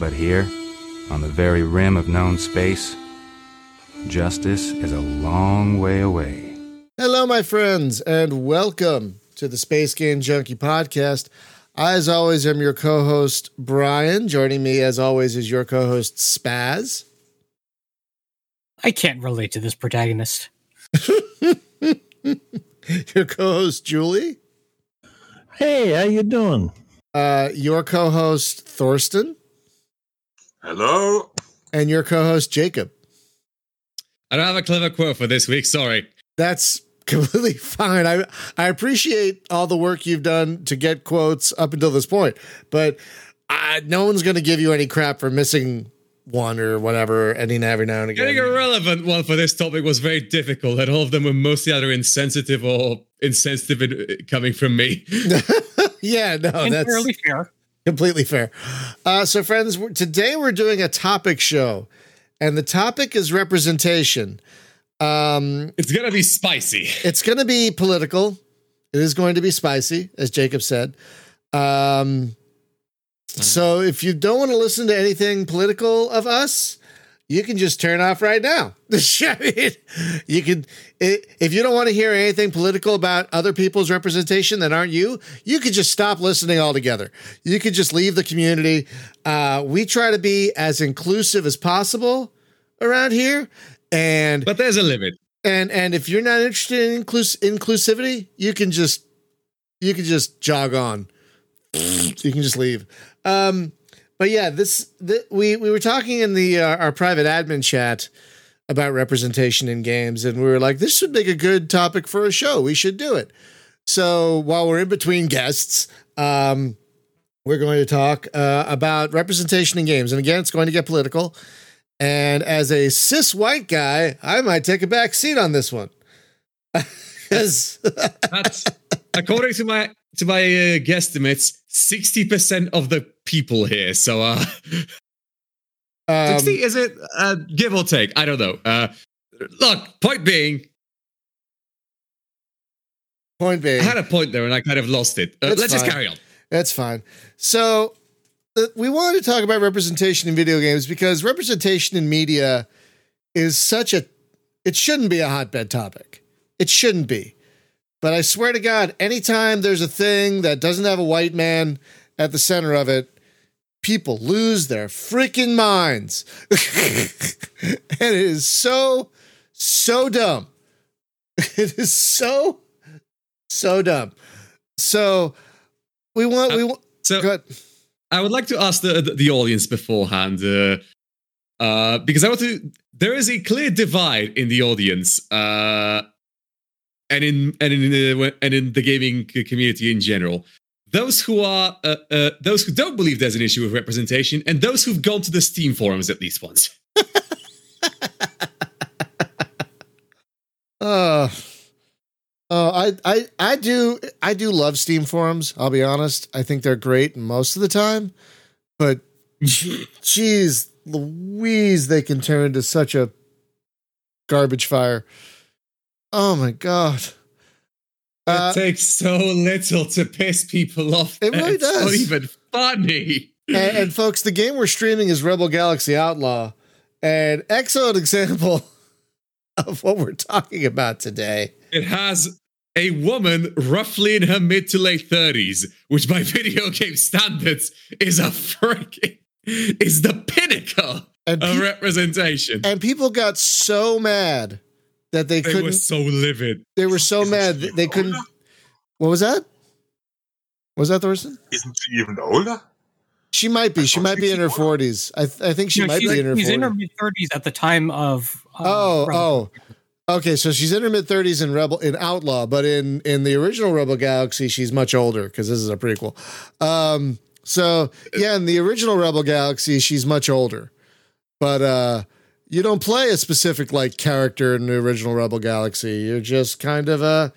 But here, on the very rim of known space, justice is a long way away. Hello, my friends, and welcome to the Space Game Junkie podcast. I, as always, am your co host, Brian. Joining me, as always, is your co host, Spaz. I can't relate to this protagonist. your co host, Julie. Hey, how you doing? Uh, your co host, Thorsten. Hello. And your co host, Jacob. I don't have a clever quote for this week. Sorry. That's completely fine. I I appreciate all the work you've done to get quotes up until this point, but uh, no one's going to give you any crap for missing one or whatever any every now and again. Getting a relevant one for this topic was very difficult, and all of them were mostly either insensitive or insensitive in, uh, coming from me. yeah, no, that's Entirely fair. Completely fair. Uh, so, friends, we're- today we're doing a topic show, and the topic is representation. Um, It's gonna be spicy. it's going to be political. It is going to be spicy, as Jacob said. Um, so if you don't want to listen to anything political of us, you can just turn off right now. You can if you don't want to hear anything political about other people's representation that aren't you, you could just stop listening altogether. You could just leave the community. Uh, we try to be as inclusive as possible around here, and But there's a limit. and and if you're not interested in inclus- inclusivity, you can just you can just jog on. You can just leave. Um, but yeah, this th- we we were talking in the uh, our private admin chat about representation in games, and we were like, this should make a good topic for a show. We should do it. So while we're in between guests, um, we're going to talk uh, about representation in games, and again, it's going to get political. And as a cis white guy, I might take a back seat on this one. 'Cause- That's according to my to my uh, guesstimates, sixty percent of the people here. So, uh, um, sixty is it? Uh, give or take. I don't know. Uh, look. Point being, point being, I had a point there and I kind of lost it. Uh, let's just carry on. That's fine. So uh, we wanted to talk about representation in video games because representation in media is such a it shouldn't be a hotbed topic. It shouldn't be. But I swear to God, anytime there's a thing that doesn't have a white man at the center of it, people lose their freaking minds. and it is so, so dumb. It is so, so dumb. So we want, we want, So, go. I would like to ask the the, the audience beforehand, uh, uh, because I want to. There is a clear divide in the audience, uh, and in and in the, and in the gaming community in general. Those who are uh, uh, those who don't believe there's an issue with representation, and those who've gone to the Steam forums at least once. Uh, oh, I, I, I do, I do love Steam forums. I'll be honest. I think they're great most of the time, but geez, Louise, they can turn into such a garbage fire. Oh my god. Uh, it takes so little to piss people off. It really it's not even funny. and, and folks, the game we're streaming is Rebel Galaxy Outlaw, and excellent example of what we're talking about today. It has a woman roughly in her mid to late 30s, which by video game standards is a freaking is the pinnacle And of representation. and people got so mad that they, They couldn't. were so livid. they were so Isn't mad they couldn't. older? What was that? Was that Thorsten? Isn't she even older? She might be. I She might be in her forties. I, th- I think she No, might she's, be in her she's in her mid thirties at the time of. um, Oh, Rebel. oh, okay. So she's in her mid thirties in Rebel in Outlaw, but in in the original Rebel Galaxy, she's much older because this is a prequel. Um, so yeah, in the original Rebel Galaxy, she's much older, but uh, you don't play a specific like character in the original Rebel Galaxy. You're just kind of a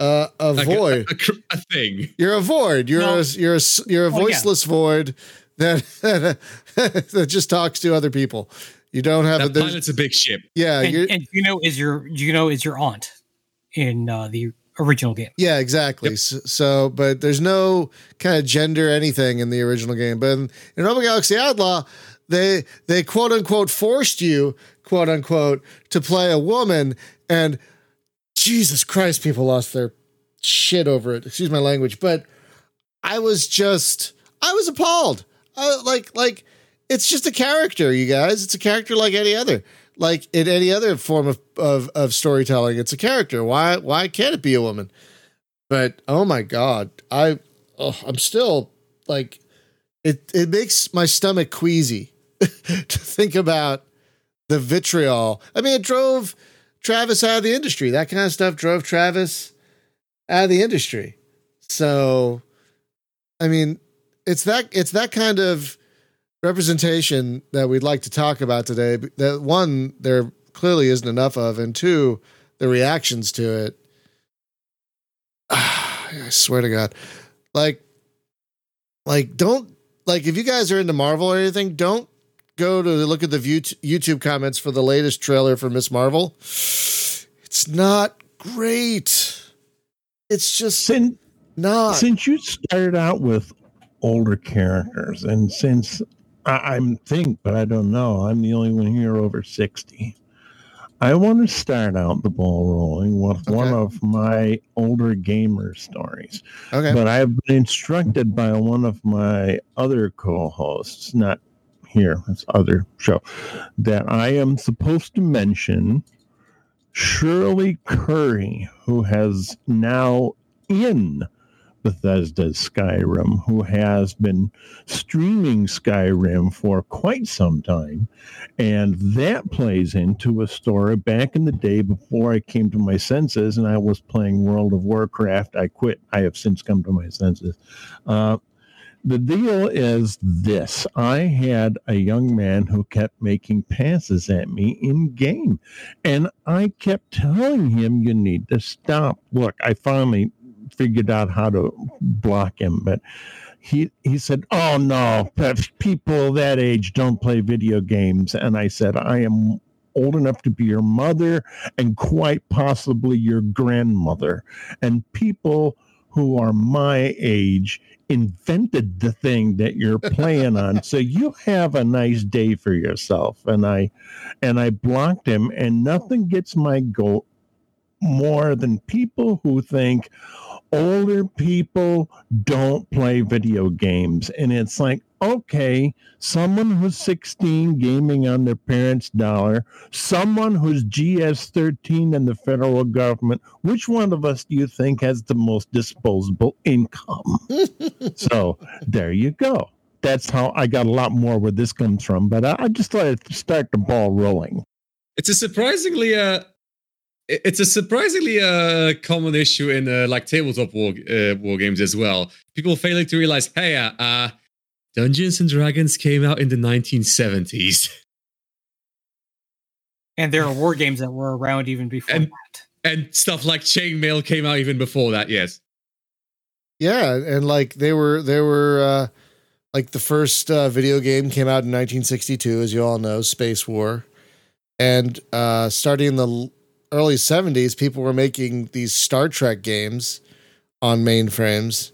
a, a Like void. A, a, a thing. You're a void. You're No. a you're a s- you're a Well, yeah. voiceless void that that just talks to other people. You don't have a That there's- pilot's a big ship. yeah. and, You're, and Juno is your Juno is your aunt in uh, the original game. Yeah, exactly. Yep. So, so, but there's no kind of gender anything in the original game. But in, in Rebel Galaxy Outlaw, they they quote unquote forced you quote unquote to play a woman, and Jesus Christ, people lost their shit over it. Excuse my language, but I was just I was appalled. I, like like it's just a character, you guys. It's a character like any other. Like in any other form of, of, of storytelling, it's a character. Why why can't it be a woman? But oh my god, I oh, I'm still like it. It makes my stomach queasy to think about the vitriol. I mean, it drove Travis out of the industry. That kind of stuff drove Travis out of the industry. So, I mean, it's that it's that kind of representation that we'd like to talk about today. That one, there clearly isn't enough of, and two, the reactions to it. I swear to God, like, like don't like if you guys are into Marvel or anything, don't go to look at the YouTube comments for the latest trailer for Miss Marvel. It's not great. It's just Since, not. since you started out with older characters, and since I, I'm think, but I don't know, I'm the only one here over 60. I want to start out the ball rolling with one of my older gamer stories. Okay. But I've been instructed by one of my other co-hosts, not here, it's other show, that I am supposed to mention Shirley Curry, who has now in Bethesda's Skyrim, who has been streaming Skyrim for quite some time. And that plays into a story back in the day before I came to my senses and I was playing World of Warcraft. I quit. I have since come to my senses. Uh, the deal is this I had a young man who kept making passes at me in game, and I kept telling him, You need to stop. Look, I finally figured out how to block him, but he he said, "Oh no, people that age don't play video games." And I said, "I am old enough to be your mother and quite possibly your grandmother, and people who are my age invented the thing that you're playing on. So you have a nice day for yourself." And I and I blocked him, and nothing gets my goat more than people who think older people don't play video games. And it's like, okay, someone who's 16 gaming on their parents' dollar, someone who's GS 13 in the federal government, which one of us do you think has the most disposable income? so there you go. That's how I got a lot more where this comes from, but I, I just thought I'd start the ball rolling. It's a surprisingly uh it's a surprisingly uh common issue in uh, like tabletop war uh, war games as well. People failing to realize, hey, uh, uh Dungeons and Dragons came out in the 1970s, And there are war games that were around even before And- that. and stuff like Chainmail came out even before that. Yes, Yeah, and like they were they were uh like the first uh, video game came out in 1962 as you all know, Space War. And uh starting in the early 70s people were making these Star Trek games on mainframes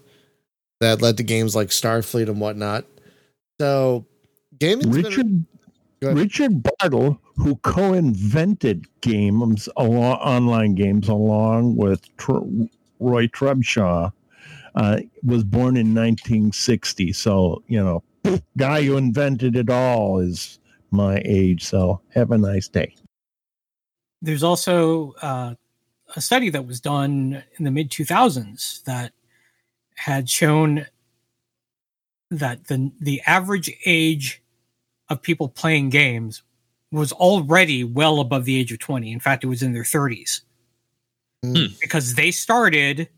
that led to games like Starfleet and whatnot. So gaming Richard Go ahead. Richard Bartle, who co-invented games, along, online games, along with Tr- Roy Trubshaw, uh, was born in 1960. So you know, guy who invented it all is my age. So have a nice day. There's also uh, a study that was done in the mid 2000s that had shown that the the average age of people playing games was already well above the age of 20. In fact, it was in their 30s. Hmm. Because they started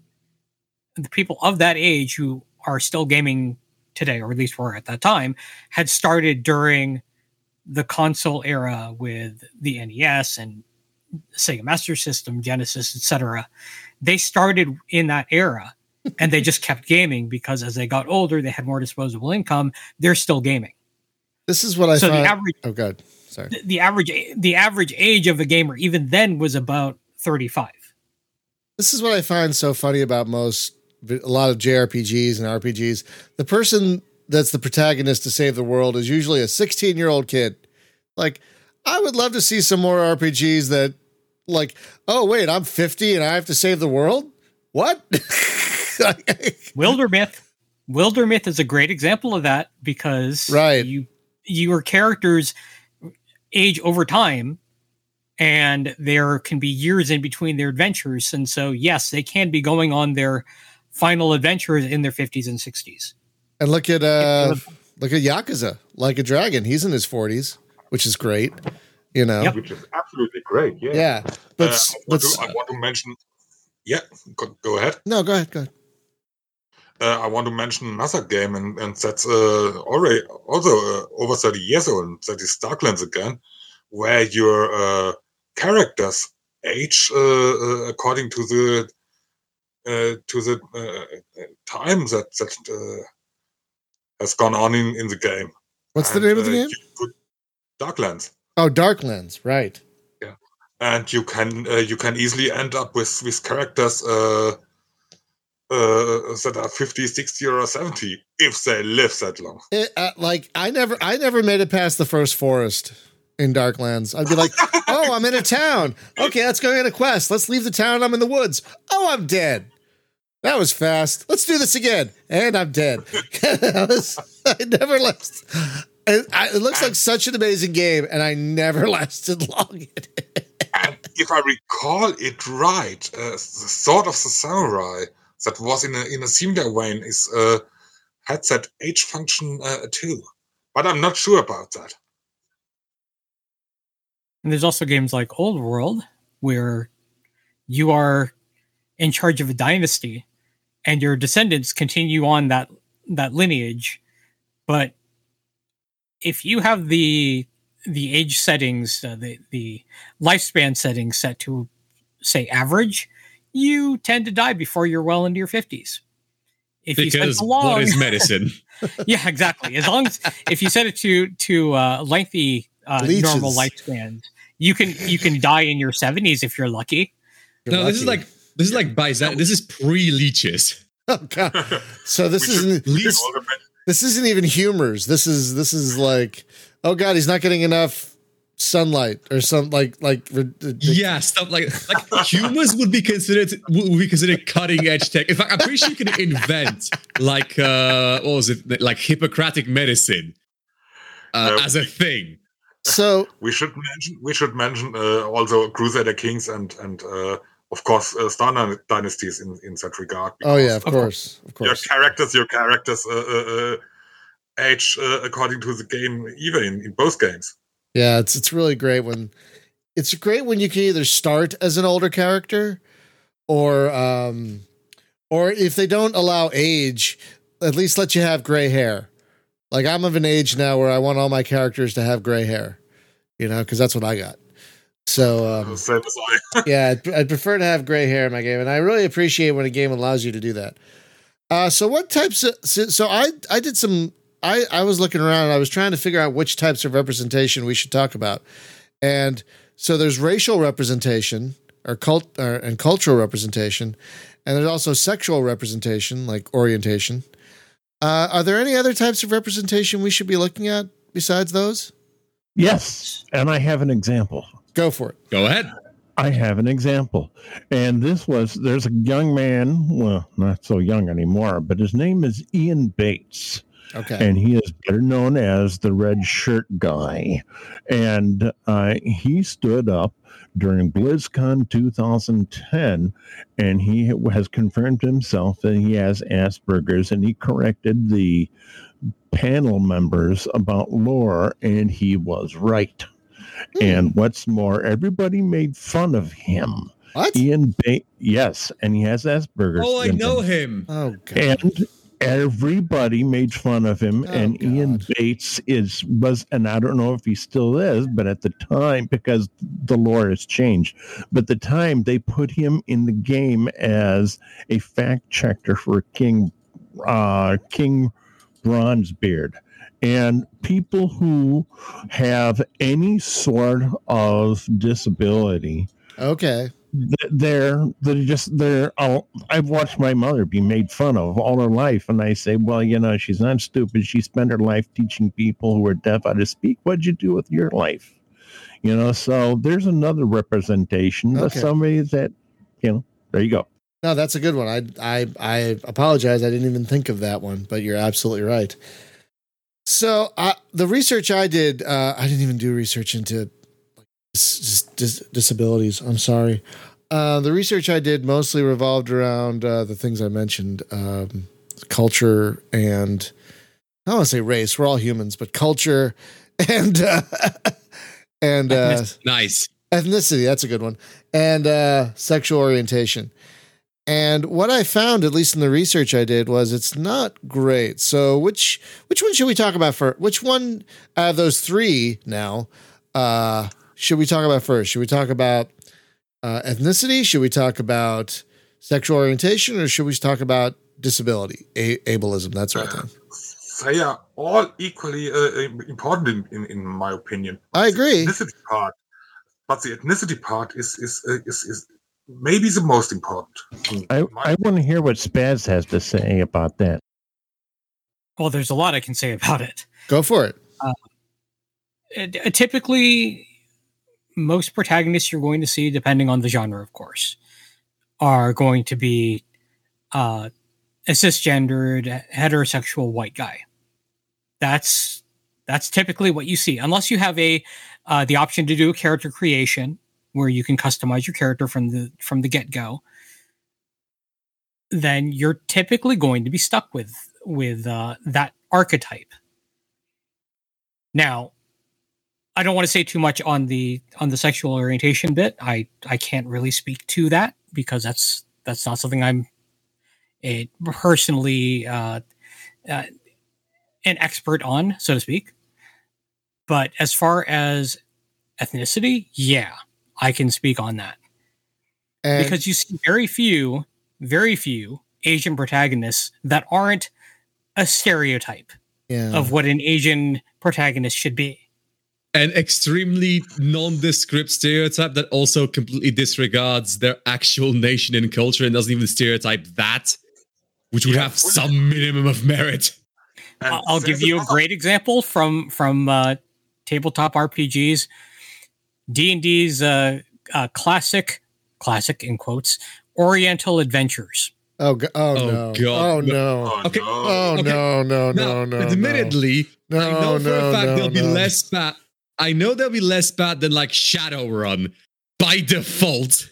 the people of that age who are still gaming today, or at least were at that time, had started during the console era with the NES and Sega Master System, Genesis, etc. They started in that era and they just kept gaming because as they got older, they had more disposable income. They're still gaming. This is what I so find the average Oh god. Sorry. the, the average the average age of a gamer even then was about 35 this is what I find so funny about most a lot of JRPGs and RPGs. The person that's the protagonist to save the world is usually a 16 year old kid. Like, I would love to see some more RPGs that, like, oh wait, I'm 50 and I have to save the world. What? Wildermyth. Wildermyth is a great example of that because Right. you your characters age over time and there can be years in between their adventures and so yes they can be going on their final adventures in their 50s and 60s and look at uh, look at Yakuza, like a dragon. He's in his 40s, which is great. You know, Yep. which is absolutely great. Yeah. yeah. But Uh, s- I, want to, s- I want to mention. Yeah, go, go ahead. no, go ahead, go ahead. Uh, I want to mention another game, and, and that's uh, already also uh, over 30 years old. and That is Darklands again, where your uh, characters age uh, uh, according to the uh, to the time that that uh, has gone on in, in the game. What's the And, name of the game? Darklands. Oh, Darklands, right? Yeah, and you can uh, you can easily end up with with characters uh, uh, that are 50 60 or 70 if they live that long It, uh, like I never, I never made it past the first forest in Darklands. I'd be like, "Oh, I'm in a town. Okay, let's go get a quest. Let's leave the town. I'm in the woods. Oh, I'm dead. That was fast. Let's do this again. And I'm dead. That was- I never last. And I, it looks like such an amazing game, and I never lasted long in it. and if i recall it right uh, the sword of the samurai that was in a in a similar vein is uh, had that age function uh, too but i'm not sure about that. And there's also games like old world where you are in charge of a dynasty and your descendants continue on that that lineage. But if you have the the age settings uh, the the lifespan settings set to say average you tend to die before you're well into your 50s if you because spend long what is medicine? yeah exactly as long as if you set it to to uh lengthy uh normal lifespans you can you can die in your 70s if you're lucky You're no, this is like this is like Byzant. This is pre leeches. oh god. So this isn't least- all the- this isn't even humors. This is this is like, oh god, he's not getting enough sunlight or some like like Yeah, stuff like like humans would be considered would be considered cutting edge tech. In fact, I'm pretty sure you can invent like uh what was it like Hippocratic medicine uh, Uh, as a thing. So we should mention we should mention uh, also crusader kings and and uh, of course uh, star dynasties in in that regard oh yeah, of Of course, of course. your characters your characters uh, uh, uh, age uh, according to the game even in, in both games Yeah, it's it's really great when it's great when you can either start as an older character or um or if they don't allow age, at least let you have gray hair. Like I'm of an age now where I want all my characters to have gray hair, you know, because that's what I got. So um, same as I yeah, I'd, I'd prefer to have gray hair in my game, and I really appreciate when a game allows you to do that. Uh, so what types of so, so I I did some I I was looking around and I was trying to figure out which types of representation we should talk about, and so there's racial representation or cult or, and cultural representation, and there's also sexual representation like orientation. Uh, are there any other types of representation we should be looking at besides those? Yes, and I have an example. Go for it. Go ahead. I have an example. And this was there's a young man, well, not so young anymore, but his name is Ian Bates. Okay. And he is better known as the red shirt guy. And uh, he stood up during BlizzCon 2010 and he has confirmed himself that he has Asperger's and he corrected the panel members about lore and he was right. And what's more, everybody made fun of him. what? Ian Bates, yes, and he has Asperger's. Oh, I know him. Oh god. And everybody made fun of him. Oh, and Ian Bates is was, and I don't know if he still is, but at the time, because the lore has changed, but the time they put him in the game as a fact checker for King uh, King Bronzebeard. And people who have any sort of disability Okay. Th- they're they're just they're all, I've watched my mother be made fun of all her life, and I say, well, you know, she's not stupid. She spent her life teaching people who are deaf how to speak. What'd you do with your life? You know, so there's another representation of somebody that you know. There you go. No, that's a good one. I I I apologize. I didn't even think of that one, but you're absolutely right. So uh, the research I did, uh, I didn't even do research into dis- dis- dis- disabilities. I'm sorry. Uh, the research I did mostly revolved around uh, the things I mentioned: um, culture and I don't want to say race. We're all humans, but culture and uh, and uh, nice. ethnicity that's a good one and uh sexual orientation and what i found at least in the research i did was it's not great so which which one should we talk about first which one out of those three now uh should we talk about first should we talk about uh ethnicity should we talk about sexual orientation or should we talk about disability a- ableism that sort of thing They are all equally uh, important in, in, in my opinion. I agree. The ethnicity part, but the ethnicity part is is uh, is, is maybe the most important. I, I want to hear what Spaz has to say about that. Well, there's a lot I can say about it. go for it Uh, uh, typically, most protagonists you're going to see, depending on the genre, of course, are going to be uh, a cisgendered, heterosexual white guy. That's that's typically what you see, unless you have a uh, the option to do a character creation where you can customize your character from the from the get go. Then you're typically going to be stuck with with uh, that archetype. Now, I don't want to say too much on the on the sexual orientation bit. I I can't really speak to that because that's that's not something I'm a personally uh, uh, an expert on, so to speak. But as far as ethnicity, yeah, I can speak on that and because you see very few, very few Asian protagonists that aren't a stereotype yeah of what an Asian protagonist should be. An extremely nondescript stereotype that also completely disregards their actual nation and culture and doesn't even stereotype that, which would Yeah. have some minimum of merit. I'll- I'll give you a great example from from uh, tabletop RPGs. D and D's uh, uh, classic, classic in quotes, Oriental Adventures. oh, go- oh, Oh, no God. oh no Oh, Okay. no. Oh Okay. no no Now, no no! admittedly, no, I know for no, a fact no, there'll be no. less bad. I know there'll be less bad than like Shadowrun by default.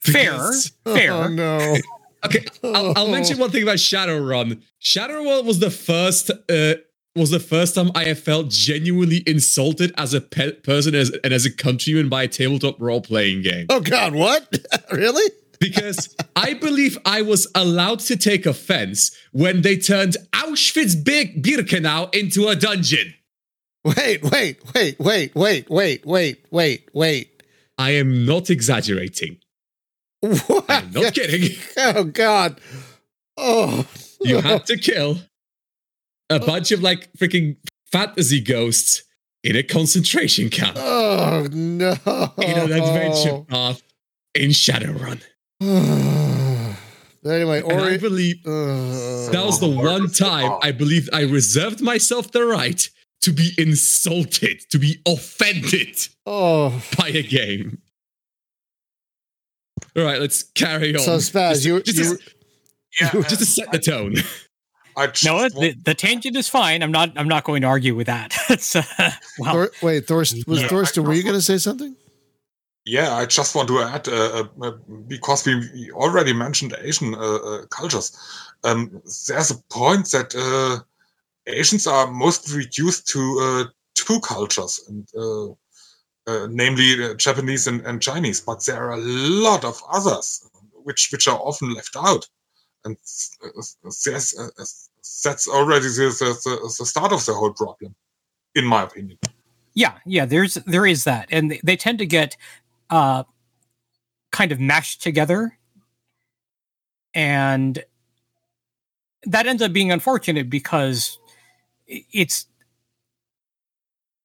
Fair, Because- fair. Oh no! Okay, I'll, I'll mention one thing about Shadowrun. Shadowrun was the first. Uh, was the first time I have felt genuinely insulted as a pe- person as, and as a countryman by a tabletop role playing game. Oh God! What? really? Because I believe I was allowed to take offense when they turned Auschwitz Birkenau into a dungeon. Wait! Wait! Wait! Wait! Wait! Wait! Wait! Wait! Wait! I am not exaggerating. What? I'm not kidding. Oh God! Oh! You had to kill a bunch of like freaking fantasy ghosts in a concentration camp Oh no! in an adventure path in Shadowrun. anyway, And I believe Uh, that was the one time. I believed I reserved myself the right to be insulted, to be offended oh, by a game. All right, let's carry on. so Spaz, Just- you just, you to, Yeah, just to set the tone. I just No, want- the, the tangent is fine. I'm not. I'm not going to argue with that. it's, uh, well, Thor, wait, Thorst was Yeah. Thorsten. Were you going to say something? Yeah, I just want to add uh, uh, because we already mentioned Asian uh, uh, cultures. Um, there's a point that uh, Asians are mostly reduced to uh, two cultures, and uh, uh, namely Japanese and, and Chinese. But there are a lot of others which which are often left out, and that's already the, the, the start of the whole problem, in my opinion. yeah, yeah. There's there is that, and they, tend to get uh, kind of mashed together, and that ends up being unfortunate because it's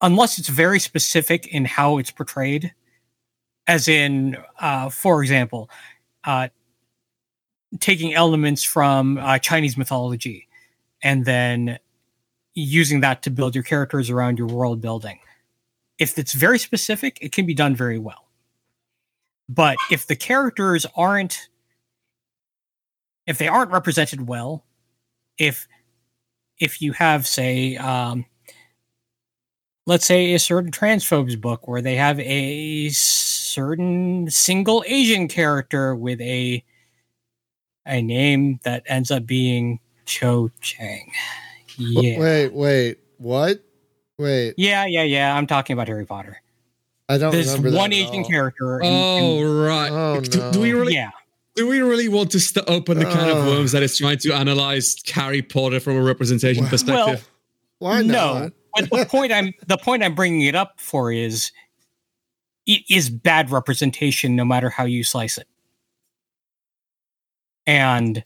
unless it's very specific in how it's portrayed as in, uh, for example, uh, taking elements from uh, Chinese mythology and then using that to build your characters around your world building. If it's very specific, it can be done very well. But if the characters aren't, if they aren't represented well, if if you have, say, um, let's say a certain transphobes book where they have a certain single Asian character with a a name that ends up being Cho Chang. Yeah. Wait, wait, what? Wait, Yeah, yeah, yeah. I'm talking about Harry Potter. I don't There's remember that one at Asian all. character. in- in- Oh right. Oh, do, do we no. really? yeah. Do we really want to st- open the can of worms that is trying to analyze Harry Potter from a representation Well- perspective? Why no, not? but the point I'm the point I'm bringing it up for is it is bad representation no matter how you slice it. And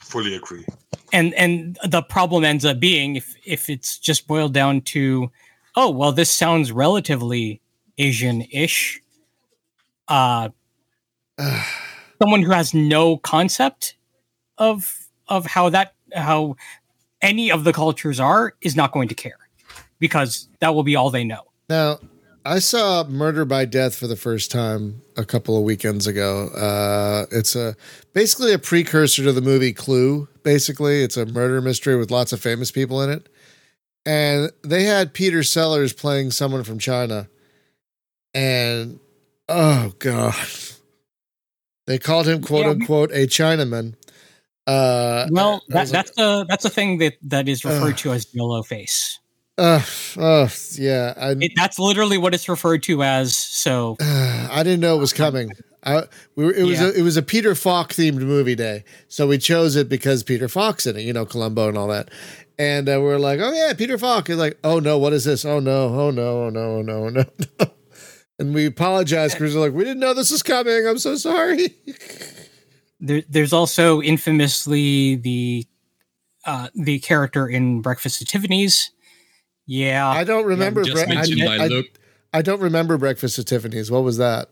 Fully agree. and and the problem ends up being if if it's just boiled down to oh well this sounds relatively asian-ish uh Ugh. Someone who has no concept of of how that how any of the cultures are is not going to care because that will be all they know Now, I saw Murder by Death for the first time a couple of weekends ago. Uh, it's a basically a precursor to the movie Clue. Basically, it's a murder mystery with lots of famous people in it, and they had Peter Sellers playing someone from China, and oh god, they called him quote Yeah, we- unquote a Chinaman. Uh, well that, was like, that's the that's a thing that that is referred Ugh. to as yellow face uh, uh, yeah, I, it, that's literally what it's referred to as so I didn't know it was coming. I, we were, it was Yeah. a, it was a Peter Falk themed movie day, so we chose it because Peter Falk's in it, you know, Columbo and all that. And uh, we're like, oh yeah, Peter Falk. And like, oh no, what is this? Oh no, oh no, oh no, oh no, oh no. no. And we apologize because we're like, we didn't know this was coming. I'm so sorry. there, there's also infamously the uh, the character in Breakfast at Tiffany's. Yeah, I don't remember. Just Bre- I, by I- Luke. I don't remember Breakfast at Tiffany's. What was that?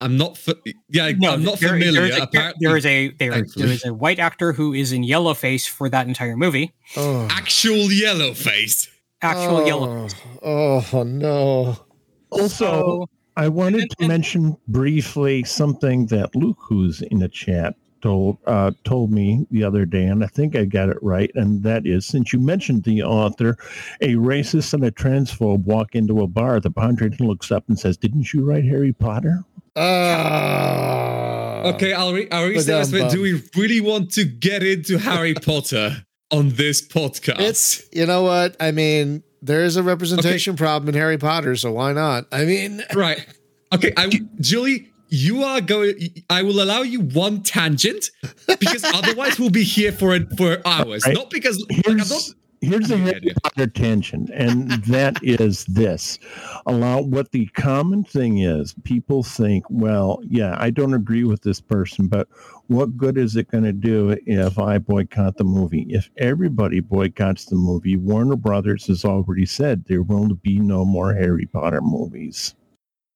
I'm not. Fa- yeah, no, I'm not there- familiar. There is, a, apparently, there is a there, there is a white actor who is in yellow face for that entire movie. Oh, actual yellow face. Actual oh, yellow. Oh no. Also, So I wanted And- to and- mention briefly something that Luke, who's in the chat, told uh, told me the other day, and I think I got it right. And that is, since you mentioned the author, a racist and a transphobe walk into a bar. The bartender looks up and says, "Didn't you write Harry Potter?" Ah. Okay, I'll, re- I'll But restate this, but Do we really want to get into Harry Potter on this podcast? It's you know what I mean. There is a representation problem in Harry Potter, so why not? I mean, right. Okay, I, Julie, you are going. I will allow you one tangent because otherwise we'll be here for for hours. Right. Not because like, I'm not, Here's the a Yeah, Harry. Potter tangent, and that is this: allow what the common thing is. People think, well, yeah, I don't agree with this person, but what good is it going to do if I boycott the movie? If everybody boycotts the movie, Warner Brothers has already said there will be no more Harry Potter movies.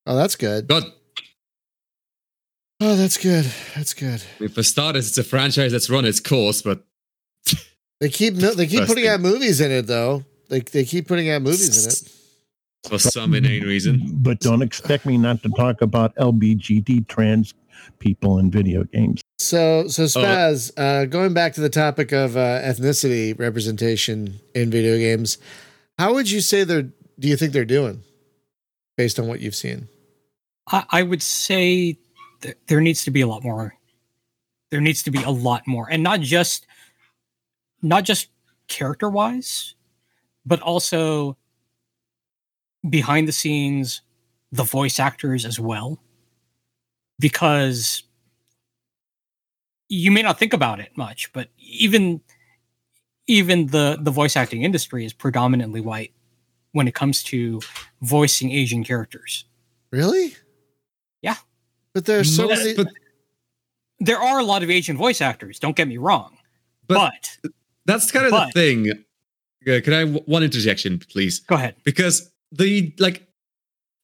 oh, that's good. God. Oh, that's good. That's good. For starters, it's a franchise that's run its course, but They keep they keep putting thing. out movies in it though. They they keep putting out movies in it. for some inane reason. But don't expect me not to talk about LBGT trans people in video games. So so Spaz, uh, going back to the topic of uh, ethnicity representation in video games, how would you say they're? Do you think they're doing, based on what you've seen? I, I would say th- there needs to be a lot more. There needs to be a lot more, and not just not just character wise, but also behind the scenes, the voice actors as well, because you may not think about it much, but even even the the voice acting industry is predominantly white when it comes to voicing Asian characters. Really? Yeah. But there's so Most- many. but there are a lot of Asian voice actors. Don't get me wrong, But- but, that's kind of But- the thing. Uh, Can I one interjection, please? go ahead. because the like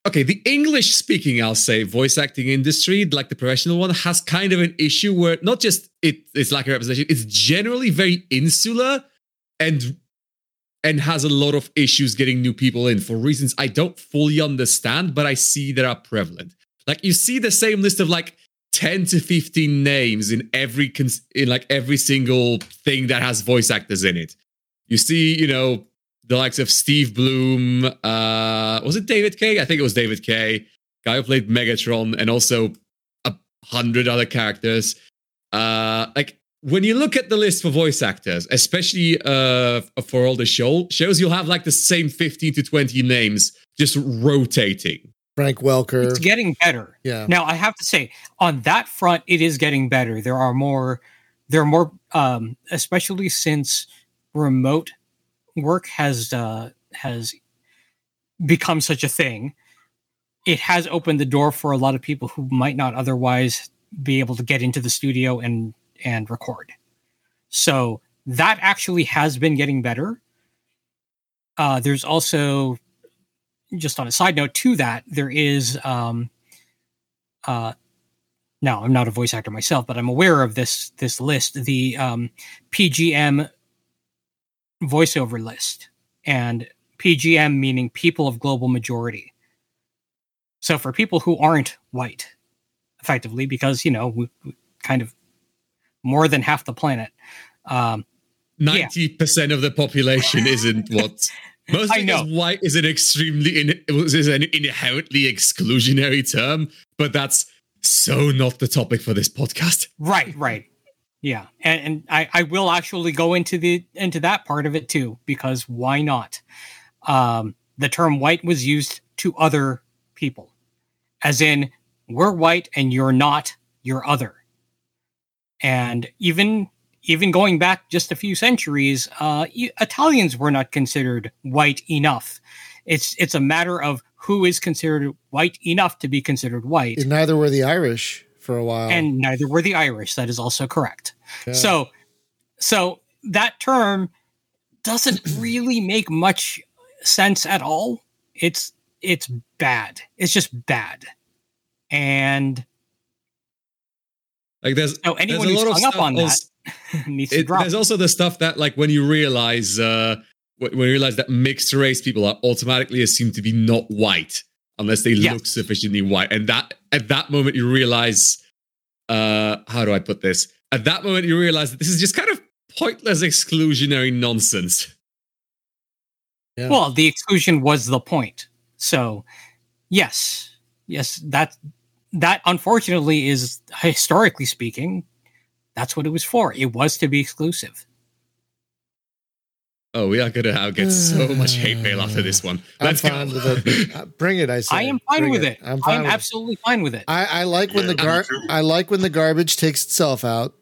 okay, the English speaking, I'll say, voice acting industry, like the professional one, has kind of an issue where not just it, it's like a representation, it's generally very insular and and has a lot of issues getting new people in for reasons I don't fully understand, but I see that are prevalent. Like you see the same list of like 10 to 15 names in every cons- in like every single thing that has voice actors in it. You see, you know, the likes of Steve Blum, uh was it David Kaye? I think it was David Kaye, guy who played Megatron and also a hundred other characters. Uh like when you look at the list for voice actors, especially uh for all the show shows, you'll have like the same 15 to 20 names just rotating. Frank Welker. It's getting better. yeah. Now I have to say, on that front, it is getting better. There are more, there are more, um, especially since remote work has uh, has become such a thing. It has opened the door for a lot of people who might not otherwise be able to get into the studio and and record. So that actually has been getting better. Uh, there's also just on a side note to that, there is um uh now I'm not a voice actor myself, but I'm aware of this this list, the um PGM voiceover list. And PGM meaning people of global majority. So for people who aren't white, effectively, because you know, we, we kind of more than half the planet. Um Yeah. 90% of the population isn't what most I because white is an extremely in, is an inherently exclusionary term, but that's so not the topic for this podcast. Right, right. Yeah. And and I, I will actually go into the into that part of it too, because why not? Um the term white was used to other people. As in, we're white and you're not, you're other. And even even going back just a few centuries, uh, Italians were not considered white enough. It's it's a matter of who is considered white enough to be considered white And neither were the Irish for a while. and neither were the Irish. That is also correct. Yeah. So, so that term doesn't really make much sense at all. It's it's bad. It's just bad, and Like there's oh anyone there's a who's lot hung up on that also- needs to drop. there's also the stuff that like when you realize uh when you realize that mixed race people are automatically assumed to be not white unless they Yes. look sufficiently white and that at that moment you realize uh how do i put this at that moment you realize that this is just kind of pointless exclusionary nonsense Yeah. Well, the exclusion was the point. So, yes, yes, that that unfortunately is historically speaking, that's what it was for. It was to be exclusive. oh we are gonna get so much hate mail after this one I'm let's go with it. Uh, Bring it, I say. I am fine Bring with it. I'm fine I'm, fine with it. absolutely fine with it. I, I like when Yeah, the gar- I like when the garbage takes itself out.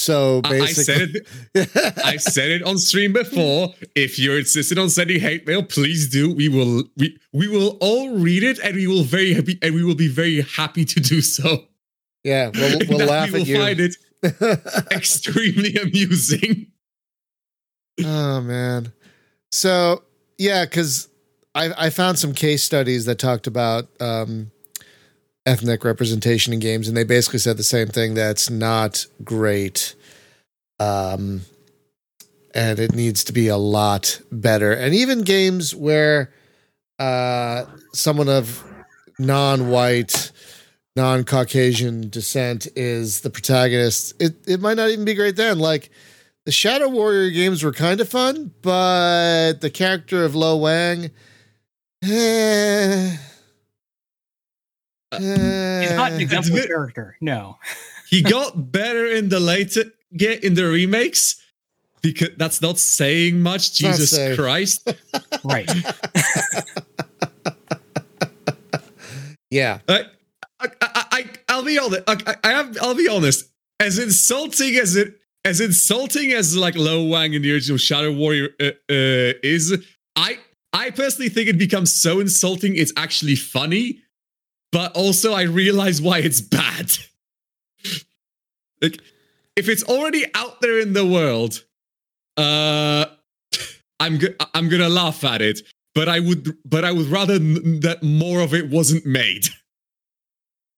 So I- I said basically, it I've said it on stream before. If you're insistent on sending hate mail, please do. We will we we will all read it and we will very happy and we will be very happy to do so. yeah, we'll, And we'll laugh we will at you. find it extremely amusing. oh man. So yeah, because I I found some case studies that talked about um, ethnic representation in games, and they basically said the same thing. That's not great. Um, and it needs to be a lot better. And even games where uh, someone of non-white, non-Caucasian descent is the protagonist, it it might not even be great then. Like the Shadow Warrior games were kind of fun, but the character of Lo Wang, eh, He's not an eh, exemplary character. No. He got better in the later get in the remakes. Because that's not saying much. not Jesus saying. Christ. Right. yeah, I, I, I, I I'll be honest. I, I have. I'll be honest. As insulting as it, as insulting as like Lo Wang in the original Shadow Warrior uh, uh, is, I, I personally think it becomes so insulting. It's actually funny, but also I realize why it's bad. like, if it's already out there in the world, uh, I'm go- I'm gonna laugh at it. but I would but I would rather n- that more of it wasn't made.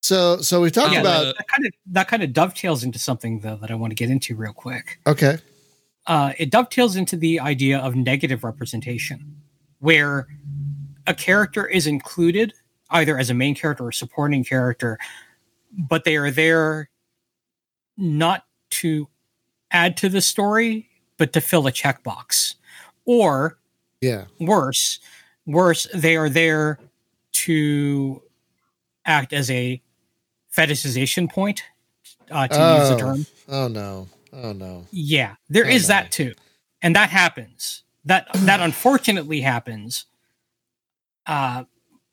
So so we talked Yeah, about that, that kind of that kind of dovetails into something though that I want to get into real quick. okay. uh, it dovetails into the idea of negative representation, where a character is included either as a main character or supporting character, but they are there not to add to the story, but to fill a checkbox. Or Yeah. worse, worse, they are there to act as a fetishization point, uh, to use the Oh. term. Oh no. Oh no. Yeah, there Oh, is no. that too, and that happens. That that unfortunately happens uh,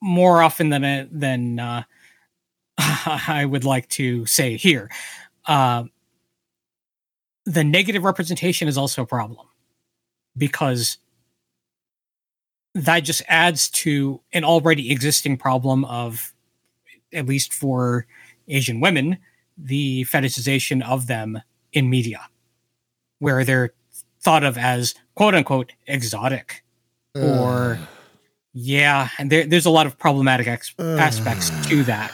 more often than than uh, I would like to say here. Uh, the negative representation is also a problem because that just adds to an already existing problem of, at least for Asian women, the fetishization of them in media, where they're thought of as quote unquote exotic or yeah, and there, there's a lot of problematic ex- Ugh. aspects to that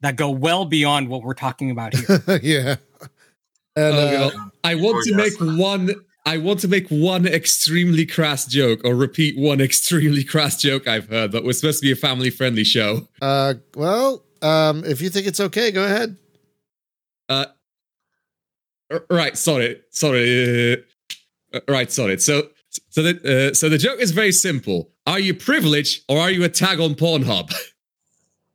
that go well beyond what we're talking about here. yeah. And Oh, uh, I want to yes. make one. I want to make one extremely crass joke, or repeat one extremely crass joke I've heard. But we're supposed to be a family-friendly show. uh, well, um, if you think it's okay, go ahead. Uh, right. Sorry. Sorry. Uh, right. Sorry. So, so the uh, so the joke is very simple. Are you privileged, or are you a tag on Pornhub?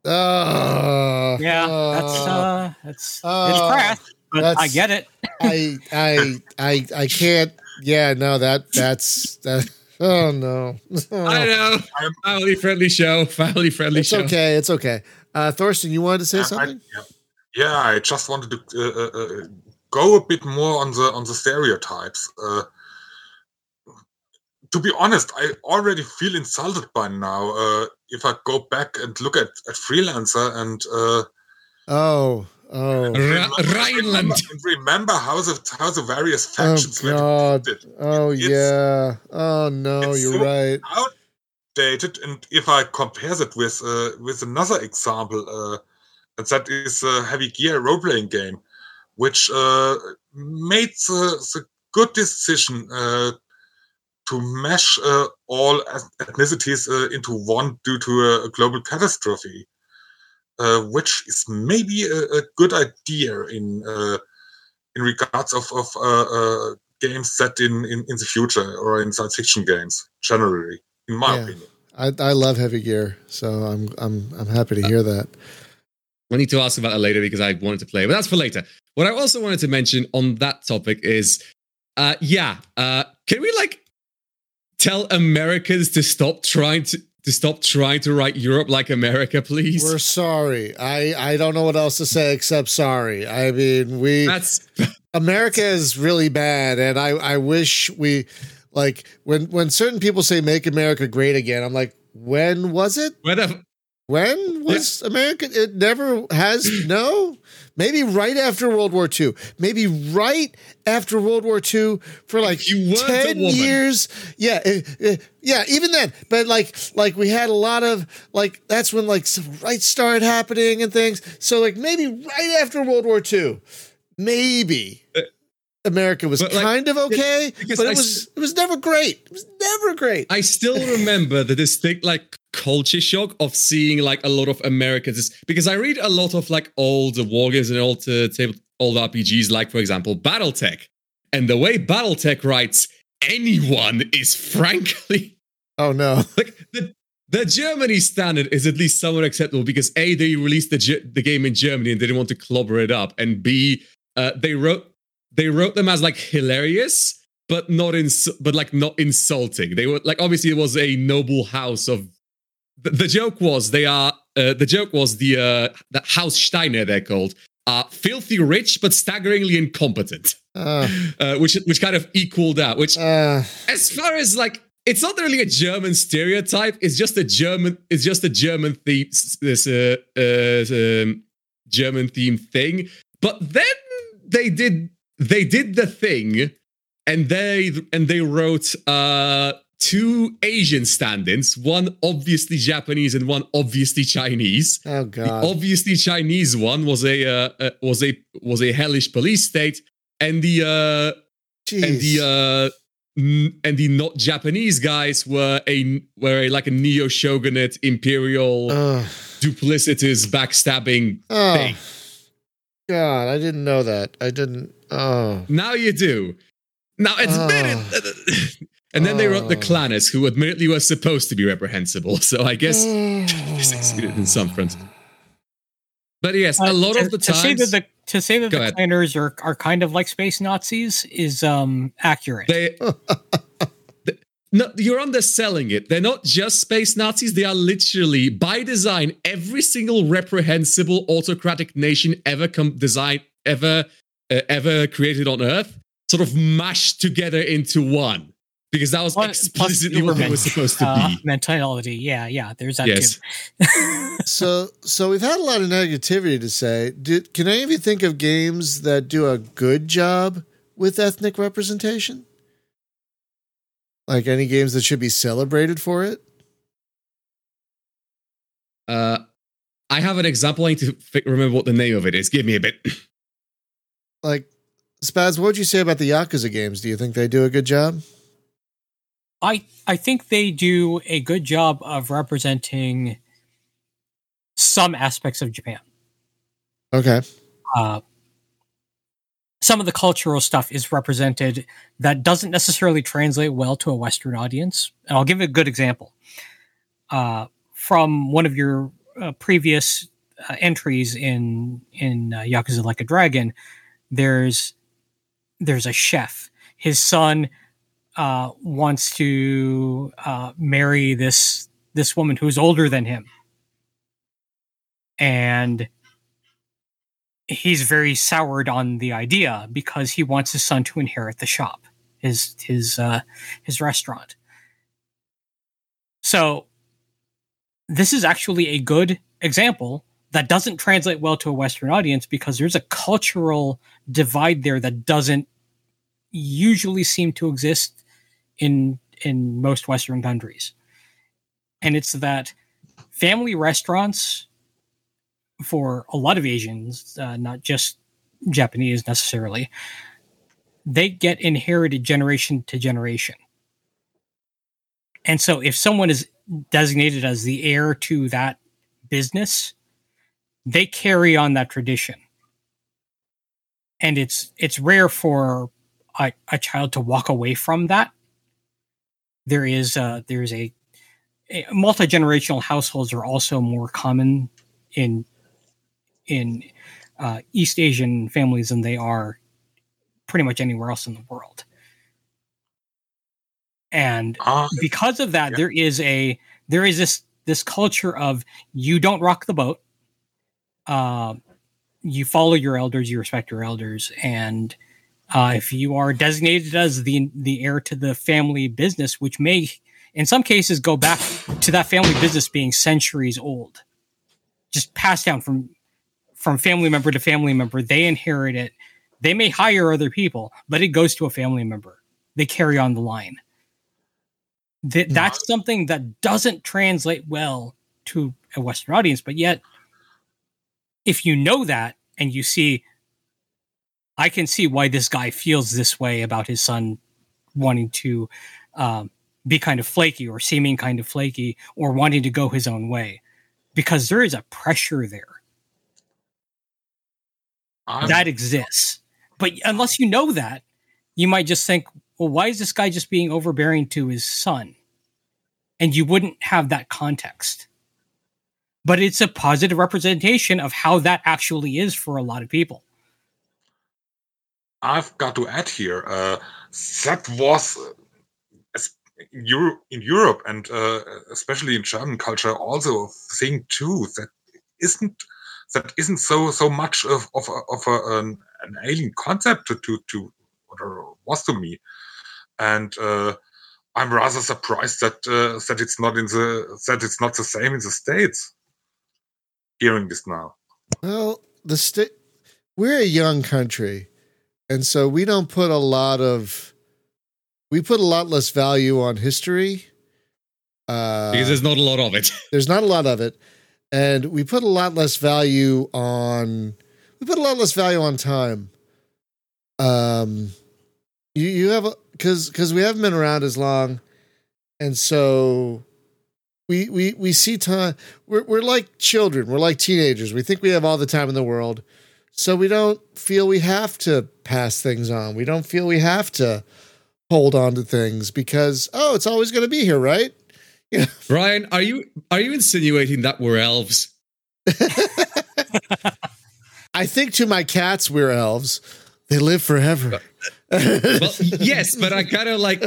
Oh, yeah, that's oh, uh, that's Oh, it's crass, but I get it. I, I, I, I can't. Yeah, no, that, that's that. Oh no, I know. Family-friendly show. Family-friendly it's show. okay. It's okay. Uh, Thorsten, you wanted to say I- I- something? yeah. yeah, I just wanted to uh, uh, uh, go a bit more on the on the stereotypes. Uh, to be honest, I already feel insulted by now. Uh, if I go back and look at, at freelancer and uh, Oh, oh, remember, Rheinland. and remember how the how the various oh factions were God. depicted. Oh It's- yeah. Oh no, it's you're so- right. Outdated. And if I compare that with uh, with another example, uh, that is a heavy gear role playing game, which uh, made the, the good decision uh, to mesh uh, all ethnicities uh, into one due to a, a global catastrophe, uh, which is maybe a, a good idea in uh, in regards of of uh, uh, games set in, in in the future or in science fiction games generally in my Yeah. opinion. I, I love heavy gear, so I'm I'm I'm happy to hear that. I need to ask about that later because I wanted to play, but that's for later. What I also wanted to mention on that topic is, uh, yeah, uh, can we like tell Americans to stop trying to to stop trying to write Europe like America, please? We're sorry. I I don't know what else to say except sorry. I mean, we That's America is really bad, and I I wish we like when when certain people say "Make America Great Again." I'm like, when was it? whether When was America? It never has. No, maybe right after World War II. Maybe right after World War II for like ten years. Yeah, uh, uh, yeah. Even then, but like, like we had a lot of like. That's when like civil rights started happening and things. So like maybe right after World War II, maybe. America was like, kind of okay, because but it s- was it was never great. It was never great. I still remember the distinct like culture shock of seeing like a lot of Americans because I read a lot of like old war games and old uh, table old RPGs, like for example BattleTech, and the way BattleTech writes anyone is frankly Oh no. like the the Germany standard is at least somewhat acceptable because a they released the the game in Germany and they didn't want to clobber it up, and b uh, they wrote they wrote them as like hilarious, but not ins- but like not insulting. They were like obviously it was a noble house of. The, the joke was they are uh, the joke was the uh, the House Steiner they're called are filthy rich but staggeringly incompetent, Uh, uh, which which kind of equaled out. Which uh, as far as like it's not really a German stereotype. It's just a German. It's just a German theme. This uh, uh, um, German theme thing. But then they did they did the thing, and they and they wrote uh two Asian stand-ins, one obviously Japanese and one obviously Chinese. Oh The god. obviously Chinese one was a uh, uh, was a was a hellish police state, and the uh, and the uh, n- and the not Japanese guys were a were a, like a neo shogunate imperial Ugh. duplicitous backstabbing oh thing. god, I didn't know that. I didn't. Oh. Now you do. Now admit it. And then they wrote the Oh. Who admittedly were supposed to be reprehensible. So I guess Oh. they succeeded in some front. But yes, Uh, a lot to, of the to say times that the to say that the ahead. clanners are are kind of like space Nazis is um accurate. they. th- no, you're underselling it. They're not just space Nazis. They are literally, by design, every single reprehensible autocratic nation ever come design ever uh, ever created on Earth, sort of mashed together into one. Because that was Plus- plus explicitly what they Uberman, were supposed to uh, be. mentality. Yeah, yeah. There's that Yes. too. so so we've had a lot of negativity to say. Did, can any of you think of games that do a good job with ethnic representation? Like any games that should be celebrated for it? Uh, I have an example. I need to fi- remember what the name of it is. Give me a bit. Like Spaz, what would you say about the Yakuza games? Do you think they do a good job? I I think they do a good job of representing some aspects of Japan. Okay. Uh, some of the cultural stuff is represented that doesn't necessarily translate well to a Western audience. And I'll give a good example. Uh, from one of your uh, previous uh, entries in in uh, Yakuza Like a Dragon, there's there's a chef. His son uh, wants to uh, marry this this woman who's older than him, and he's very soured on the idea because he wants his son to inherit the shop, his his uh, his restaurant. So this is actually a good example that doesn't translate well to a Western audience because there's a cultural divide there that doesn't usually seem to exist in in most Western countries. And it's that family restaurants for a lot of Asians, uh, not just Japanese necessarily, they get inherited generation to generation. And so if someone is designated as the heir to that business, they carry on that tradition. And it's it's rare for a, a child to walk away from that. There is uh, there's a, a multi generational households are also more common in in uh, East Asian families than they are pretty much anywhere else in the world. And Ah, because of that, Yeah. there is a there is this this culture of you don't rock the boat. Uh, you follow your elders, you respect your elders, and uh, if you are designated as the the heir to the family business, which may in some cases go back to that family business being centuries old, just passed down from from family member to family member, they inherit it. They may hire other people, but it goes to a family member. They carry on the line. Th- that's something that doesn't translate well to a Western audience, but yet, if you know that and you see, I can see why this guy feels this way about his son wanting to um, be kind of flaky or seeming kind of flaky or wanting to go his own way, because there is a pressure there I'm, that exists. But unless you know that, you might just think, well, why is this guy just being overbearing to his son? And you wouldn't have that context. But it's a positive representation of how that actually is for a lot of people. I've got to add here uh, that was uh, in Europe, and uh, especially in German culture also a thing too that isn't that isn't so so much of of, of a, an, an alien concept to to, to what was to me, and uh, I'm rather surprised that uh, that it's not in the that it's not the same in the states. Hearing this now, Well, the state we're a young country, and so we don't put a lot of we put a lot less value on history. Uh, because there's not a lot of it. there's not a lot of it, and we put a lot less value on. We put a lot less value on time. Um, you you have because because we haven't been around as long, and so we we we see time. We're we're like children. We're like teenagers. We think we have all the time in the world, so we don't feel we have to pass things on. We don't feel we have to hold on to things because oh, it's always going to be here, right? Yeah. Ryan, are you are you insinuating that we're elves? I think to my cats we're elves. They live forever. Well, yes, but I kind of like.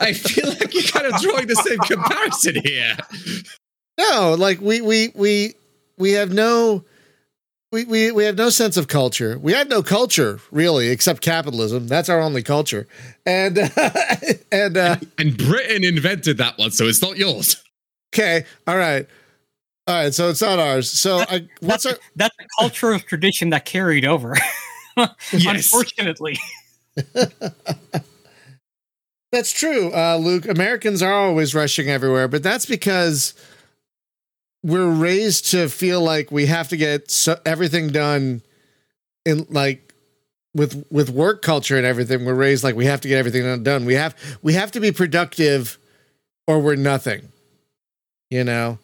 I feel like you're kind of drawing the same comparison here. No, like we we we we have no we, we we have no sense of culture. We have no culture really, except capitalism. That's our only culture. And uh, and uh, and Britain invented that one, so it's not yours. Okay, all right, all right. So it's not ours. So That- I, what's that's, our? a, that's a cultural tradition that carried over. Unfortunately, That's true, uh, Luke. Americans are always rushing everywhere, but that's because we're raised to feel like we have to get so, everything done in like with with work culture and everything. We're raised like we have to get everything done. We have we have to be productive, or we're nothing. You know,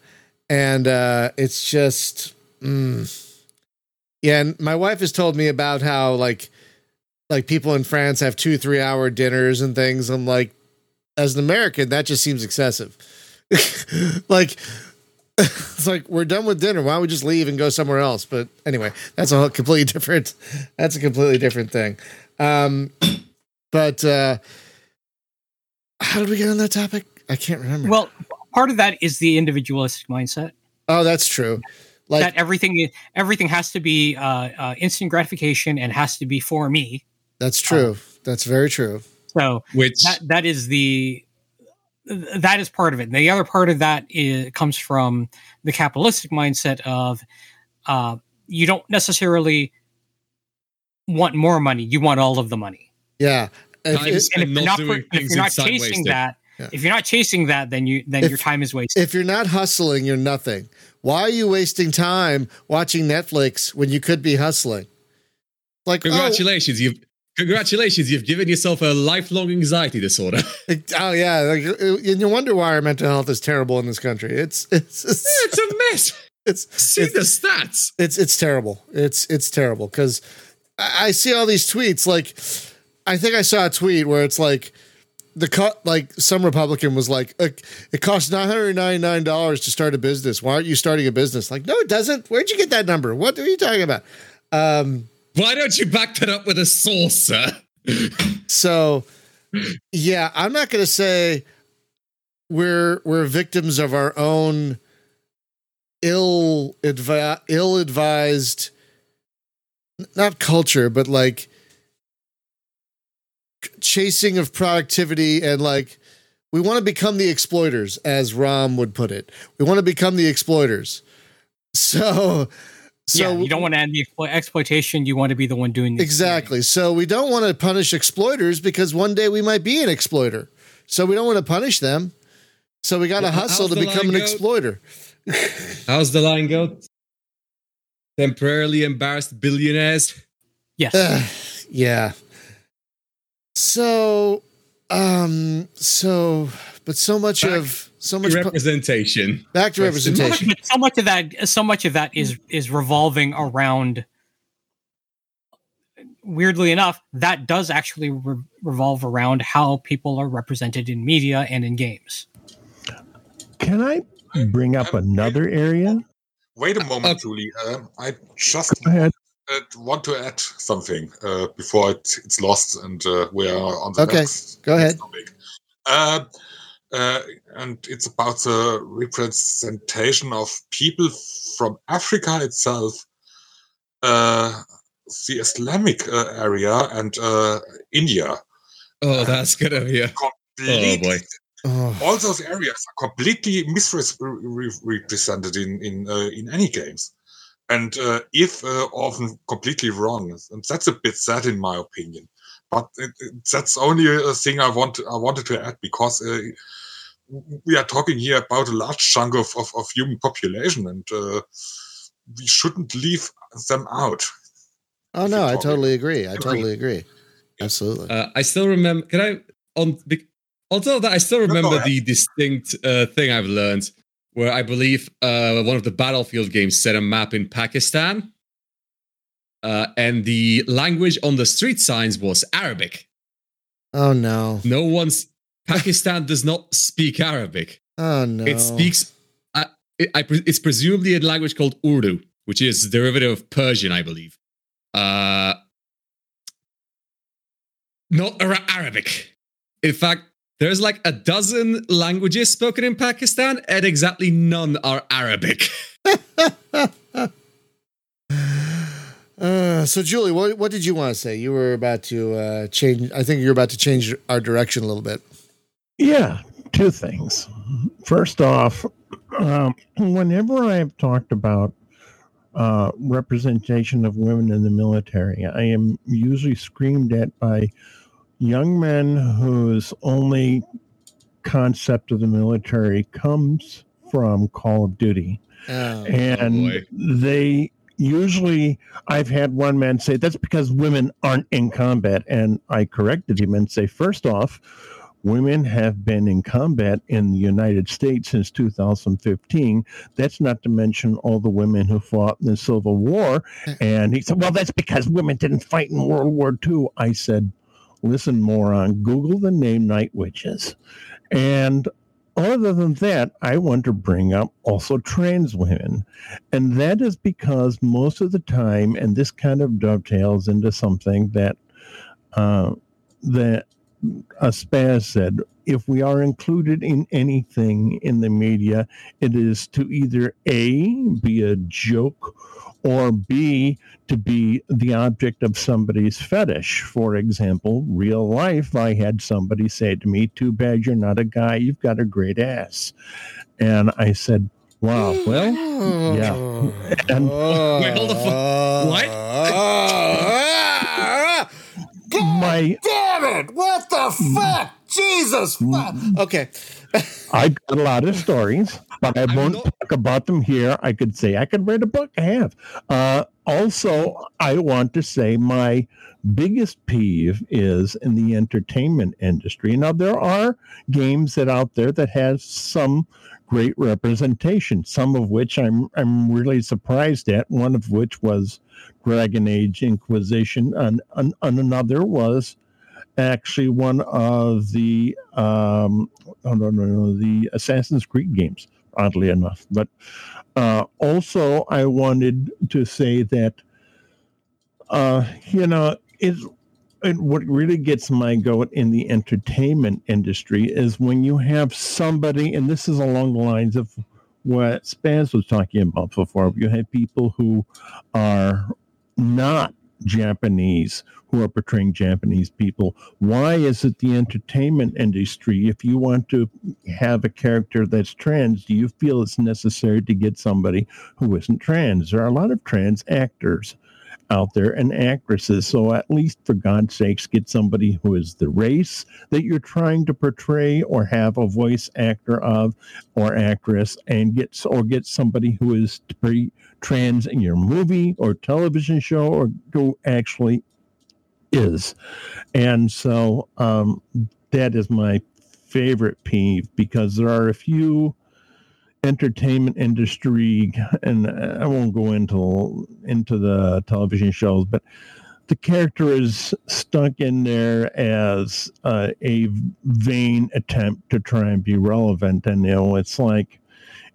and uh, it's just. Mm. Yeah, and my wife has told me about how like like people in France have two, three hour dinners and things. I'm like, as an American, that just seems excessive. like, it's like we're done with dinner. Why don't we just leave and go somewhere else? But anyway, that's a whole completely different. That's a completely different thing. Um, but uh, how did we get on that topic? I can't remember. well, part of that is the individualistic mindset oh, that's true. Like, that everything everything has to be uh, uh, instant gratification and has to be for me. that's true. that's very true. So Which that that is the that is part of it. And the other part of that is, comes from the capitalistic mindset of uh, you don't necessarily want more money; you want all of the money. Yeah. If- Time if- And if And you're not not, if you're not chasing that, Yeah. if you're not chasing that, then you then If- your time is wasted. if you're not hustling, you're nothing. Why are you wasting time watching Netflix when you could be hustling? Like, oh, congratulations, you've congratulations, you've given yourself a lifelong anxiety disorder. oh yeah, like, uh, and you wonder why our mental health is terrible in this country. It's it's it's it's a mess. it's See it's, the stats. it's, it's terrible. It's it's terrible because I, I see all these tweets. Like, I think I saw a tweet where it's like the cut like some Republican was like, "Uh, it costs nine hundred ninety nine dollars to start a business. Why aren't you starting a business? Like, no, it doesn't. Where'd you get that number? What are you talking about? Um, Why don't you back that up with a source, sir? so yeah, I'm not going to say we're we're victims of our own ill advi- ill advised not culture, but like chasing of productivity and like we want to become the exploiters, as Rom would put it. We want to become the exploiters. So, so yeah, you don't want to end the explo- exploitation. You want to be the one doing the Exactly. So we don't want to punish exploiters because one day we might be an exploiter. So we don't want to punish them. So we got to Well, hustle to become an go? exploiter. How's the line go? Temporarily embarrassed billionaires. Yes. Ugh, yeah. So, um, so, but so much Back of so much pu- representation. back to question. representation. But so much of that, so much of that is is revolving around. Weirdly enough, that does actually re- revolve around how people are represented in media and in games. Can I bring up another area? Wait a moment, Okay. Julie. Um, I just Go ahead. Uh, want to add something uh, before it, it's lost and uh, we are on the Okay, next, go ahead. next topic. Uh, uh, and it's about the representation of people from Africa itself, uh, the Islamic uh, area, and uh, India. Oh, that's gonna be a oh boy. Oh, all those areas are completely misrepresented in in uh, in any games, and uh, if uh, often completely wrong, and that's a bit sad in my opinion. but it, it, that's only a thing I want I wanted to add because uh, we are talking here about a large chunk of, of, of human population, and uh, we shouldn't leave them out. Oh no, I totally agree. I Agree. totally agree. Absolutely. Uh, I still remember. Can I on? be- Although that I still go remember ahead. the distinct uh, thing I've learned, where I believe uh, one of the battlefield games set a map in Pakistan, uh, and the language on the street signs was Arabic. oh no. No one's Pakistan does not speak Arabic. Oh no. It speaks. I, it, I, it's presumably a language called Urdu, which is derivative of Persian, I believe. Uh, not Arabic. In fact, there's like a dozen languages spoken in Pakistan, and exactly none are Arabic. Uh, so Julie, what what did you want to say? You were about to uh, change. I think you're about to change our direction a little bit. Yeah, two things. First off, um, whenever I've talked about uh, representation of women in the military, I am usually screamed at by young men whose only concept of the military comes from Call of Duty. Oh, oh, and boy. they usually i've had one man say that's because women aren't in combat. And i corrected him and say first off women have been in combat in the united states since 2015 that's not to mention all the women who fought in the civil war. And he said well that's because women didn't fight in world war ii i said listen moron google the name night witches and other than that, I want to bring up also trans women. And that is because most of the time, and this kind of dovetails into something that uh, that uh, Spaz said, if we are included in anything in the media, it is to either A, be a joke, or B, to be the object of somebody's fetish. For example, real life, I had somebody say to me, Too bad you're not a guy, you've got a great ass. And I said, Wow, well, yeah. And- Wait, hold the fu- what? My Damn it! What the fuck? Jesus! Fuck. Okay. I got a lot of stories, but I won't not- talk about them here. I could say I could write a book. I have. Uh, also, I want to say my biggest peeve is in the entertainment industry. Now, there are games that out there that has some great representation. Some of which I'm I'm really surprised at. One of which was Dragon Age Inquisition, and, and, and another was actually one of the um, no, no, no, the Assassin's Creed games, oddly enough. But uh, also, I wanted to say that, uh, you know, it, it, what really gets my goat in the entertainment industry is when you have somebody, and this is along the lines of what Spaz was talking about before, you have people who are not Japanese who are portraying Japanese people. Why is it the entertainment industry? If you want to have a character that's trans, do you feel it's necessary to get somebody who isn't trans? There are a lot of trans actors out there and actresses. So at least for God's sakes, get somebody who is the race that you're trying to portray or have a voice actor of or actress and get or get somebody who is pre trans in your movie or television show or who actually is. And so um, that is my favorite peeve because there are a few entertainment industry and I won't go into into the television shows but the character is stuck in there as uh, a vain attempt to try and be relevant and you know it's like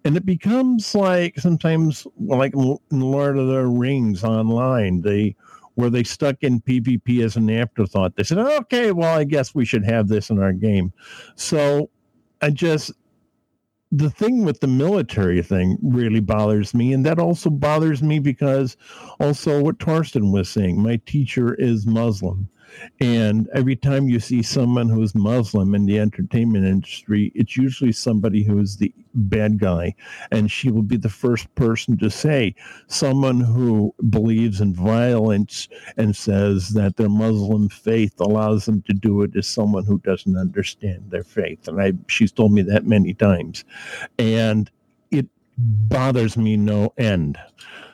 and it becomes like sometimes like in Lord of the Rings online they where they stuck in PvP as an afterthought. They said okay well I guess we should have this in our game. So I just the thing with the military thing really bothers me and that also bothers me because also what Thorsten was saying my teacher is Muslim And every time you see someone who's Muslim in the entertainment industry, it's usually somebody who is the bad guy. And she will be the first person to say, someone who believes in violence and says that their Muslim faith allows them to do it is someone who doesn't understand their faith. And I, she's told me that many times. And it bothers me no end.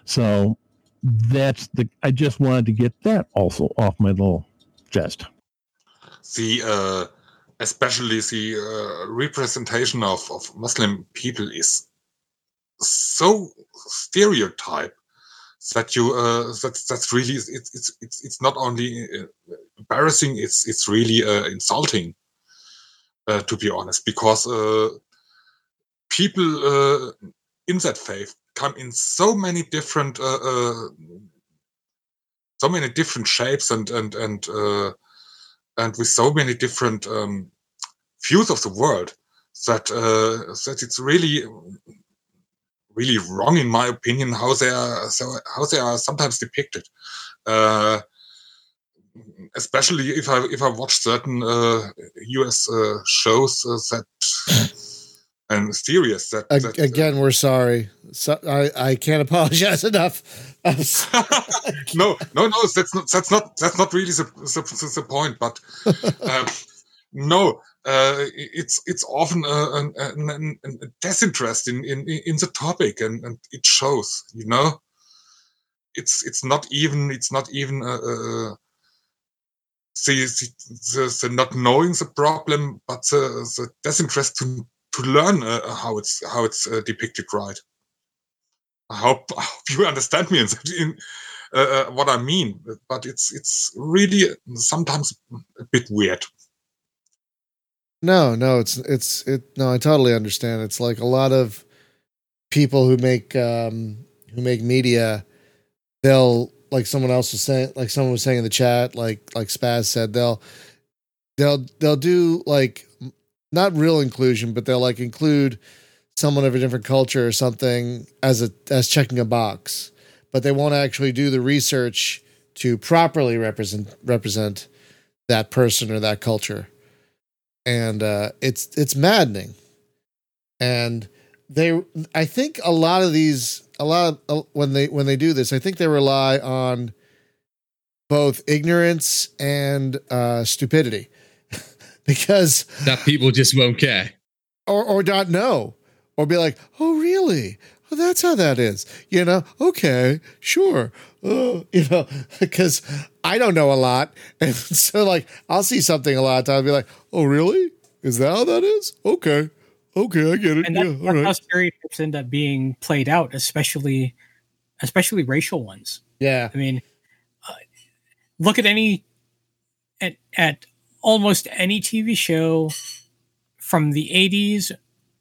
So that's the, I just wanted to get that also off my little chest. The uh, especially the uh, representation of, of Muslim people is so stereotype that you uh, that that's really it's it's it's it's not only uh, embarrassing it's it's really uh, insulting uh, to be honest because uh, people uh, in that faith come in so many different uh, uh, so many different shapes and and and uh, and with so many different um, views of the world that uh, that it's really really wrong in my opinion how they are so how they are sometimes depicted. Uh, especially if i if i watch certain uh, us uh, shows uh, that and series that, that again, we're sorry. So, I I can't apologize enough. No, no, no. That's not. That's not. That's not really the the, the, point. But um, no, uh, it's it's often a, an, an, a disinterest in, in in the topic, and, and it shows. You know, it's it's not even it's not even uh, uh, the, the, the the not knowing the problem, but the, the disinterest to to learn uh, how it's how it's uh, depicted right. I hope, I hope you understand me in, uh, uh, what I mean, but it's it's really sometimes a bit weird. no, no, it's it's it. No, I totally understand. It's like a lot of people who make um who make media. They'll like someone else was saying, like someone was saying in the chat, like like Spaz said, they'll they'll they'll do like not real inclusion, but they'll like include someone of a different culture or something as a as checking a box, but they won't actually do the research to properly represent represent that person or that culture, and uh, it's it's maddening. And they, I think a lot of these, a lot of uh, when they when they do this, I think they rely on both ignorance and uh, stupidity because that people just won't care. or or not know. Or be like oh really? Oh that's how that is. You know? Okay sure. Oh, you know because i don't know a lot. And so like i'll see something a lot of times and be like oh really? Is that how that is? Okay. Okay i get it. And yeah that's all how right stereotypes end up being played out, especially especially racial ones. yeah. I mean, uh, look at any at at almost any TV show from the 80s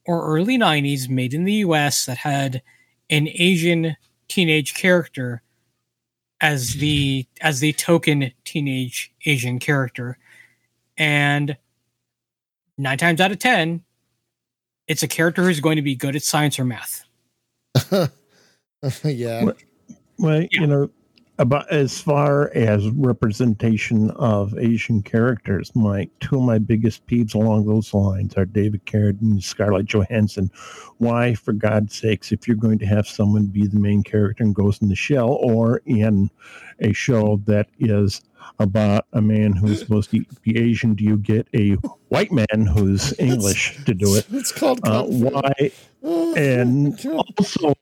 or early 90s made in the US that had an Asian teenage character as the as the token teenage Asian character and 9 times out of 10 it's a character who's going to be good at science or math. yeah What- Well, Yeah. you know, about as far as representation of Asian characters, my two of my biggest peeves along those lines are David Carradine and Scarlett Johansson. Why, for God's sakes, if you're going to have someone be the main character in Ghost in the Shell or in a show that is about a man who's supposed to be Asian, do you get a white man who's English to do it? it's called Uh, why? And also,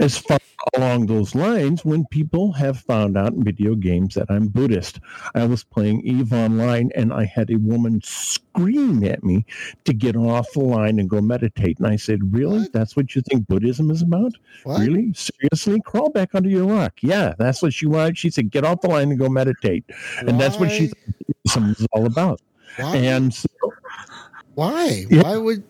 as far along those lines, when people have found out in video games that I'm Buddhist, I was playing Eve Online and I had a woman scream at me to get off the line and go meditate. And I said, Really? What? That's what you think Buddhism is about? what? Really? Seriously? Crawl back under your rock. Yeah, that's what she wanted. She said, Get off the line and go meditate. And that's what she thought Buddhism was all about. why? And so why Yeah. why would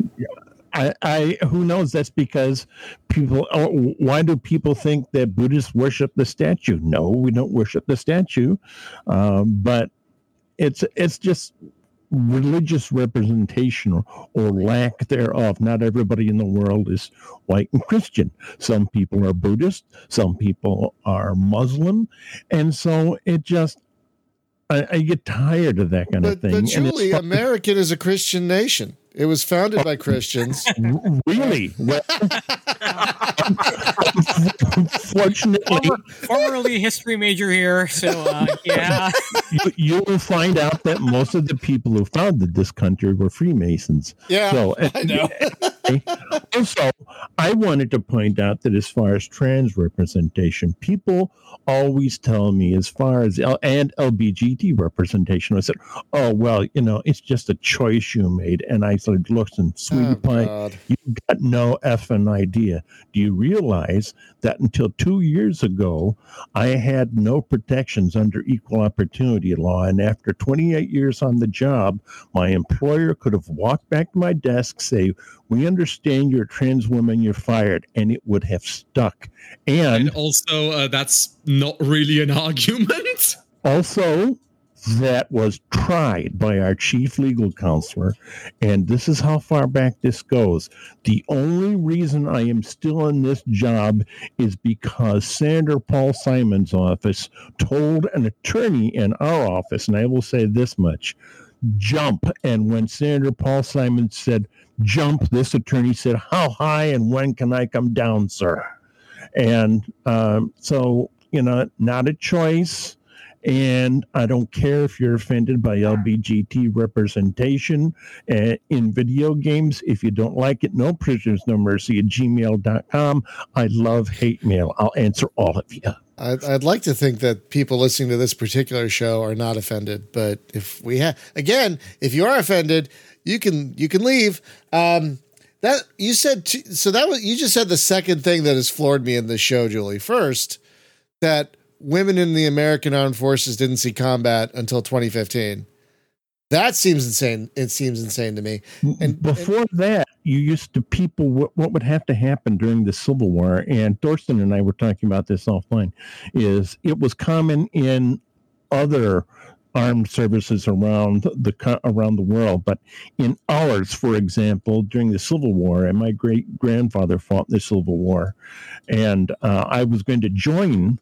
I, I who knows? That's because people oh, why do people think that buddhists worship the statue? No we don't worship the statue. Um, but it's it's just religious representation or, or lack thereof. Not everybody in the world is white and christian. Some people are buddhist some people are muslim. And so it just I, I get tired of that kind But, of thing. but And Julie, American is a Christian nation. It was founded by Christians. really, well, fortunately, Former, formerly history major here, so uh, yeah. you, you will find out that most of the people who founded this country were Freemasons. Yeah, So, I know. also, I wanted to point out that as far as trans representation, people always tell me, as far as L- and LBGT representation, I said, "Oh well, you know, it's just a choice you made." And I said, "Listen, sweetie Oh, pie, you got no effing idea. Do you realize that until two years ago, I had no protections under equal opportunity law, and after 28 years on the job, my employer could have walked back to my desk, say." We understand you're a trans woman, you're fired, and it would have stuck. And And also, uh, that's not really an argument. also, that was tried by our chief legal counselor. And this is how far back this goes. The only reason I am still in this job is because Senator Paul Simon's office told an attorney in our office, and I will say this much jump. And when Senator Paul Simon said, jump, this attorney said, How high and when can I come down, sir? And um, so, you know, not a choice. And I don't care if you're offended by LBGT representation uh, in video games. If you don't like it, no prisoners, no mercy at gmail.com. I love hate mail. I'll answer all of you. I'd, I'd like to think that people listening to this particular show are not offended, but if we have, again, if you are offended, you can you can leave. Um, that you said t- so that was you just said the second thing that has floored me in this show, Julie. First, that women in the American Armed Forces didn't see combat until 2015. That seems insane. It seems insane to me. And- before that, you used to people what, what would have to happen during the Civil War, and Thorsten and I were talking about this offline. Is it was common in other armed services around the around the world, but in ours, for example, during the Civil War, and my great grandfather fought in the Civil War, and uh, I was going to join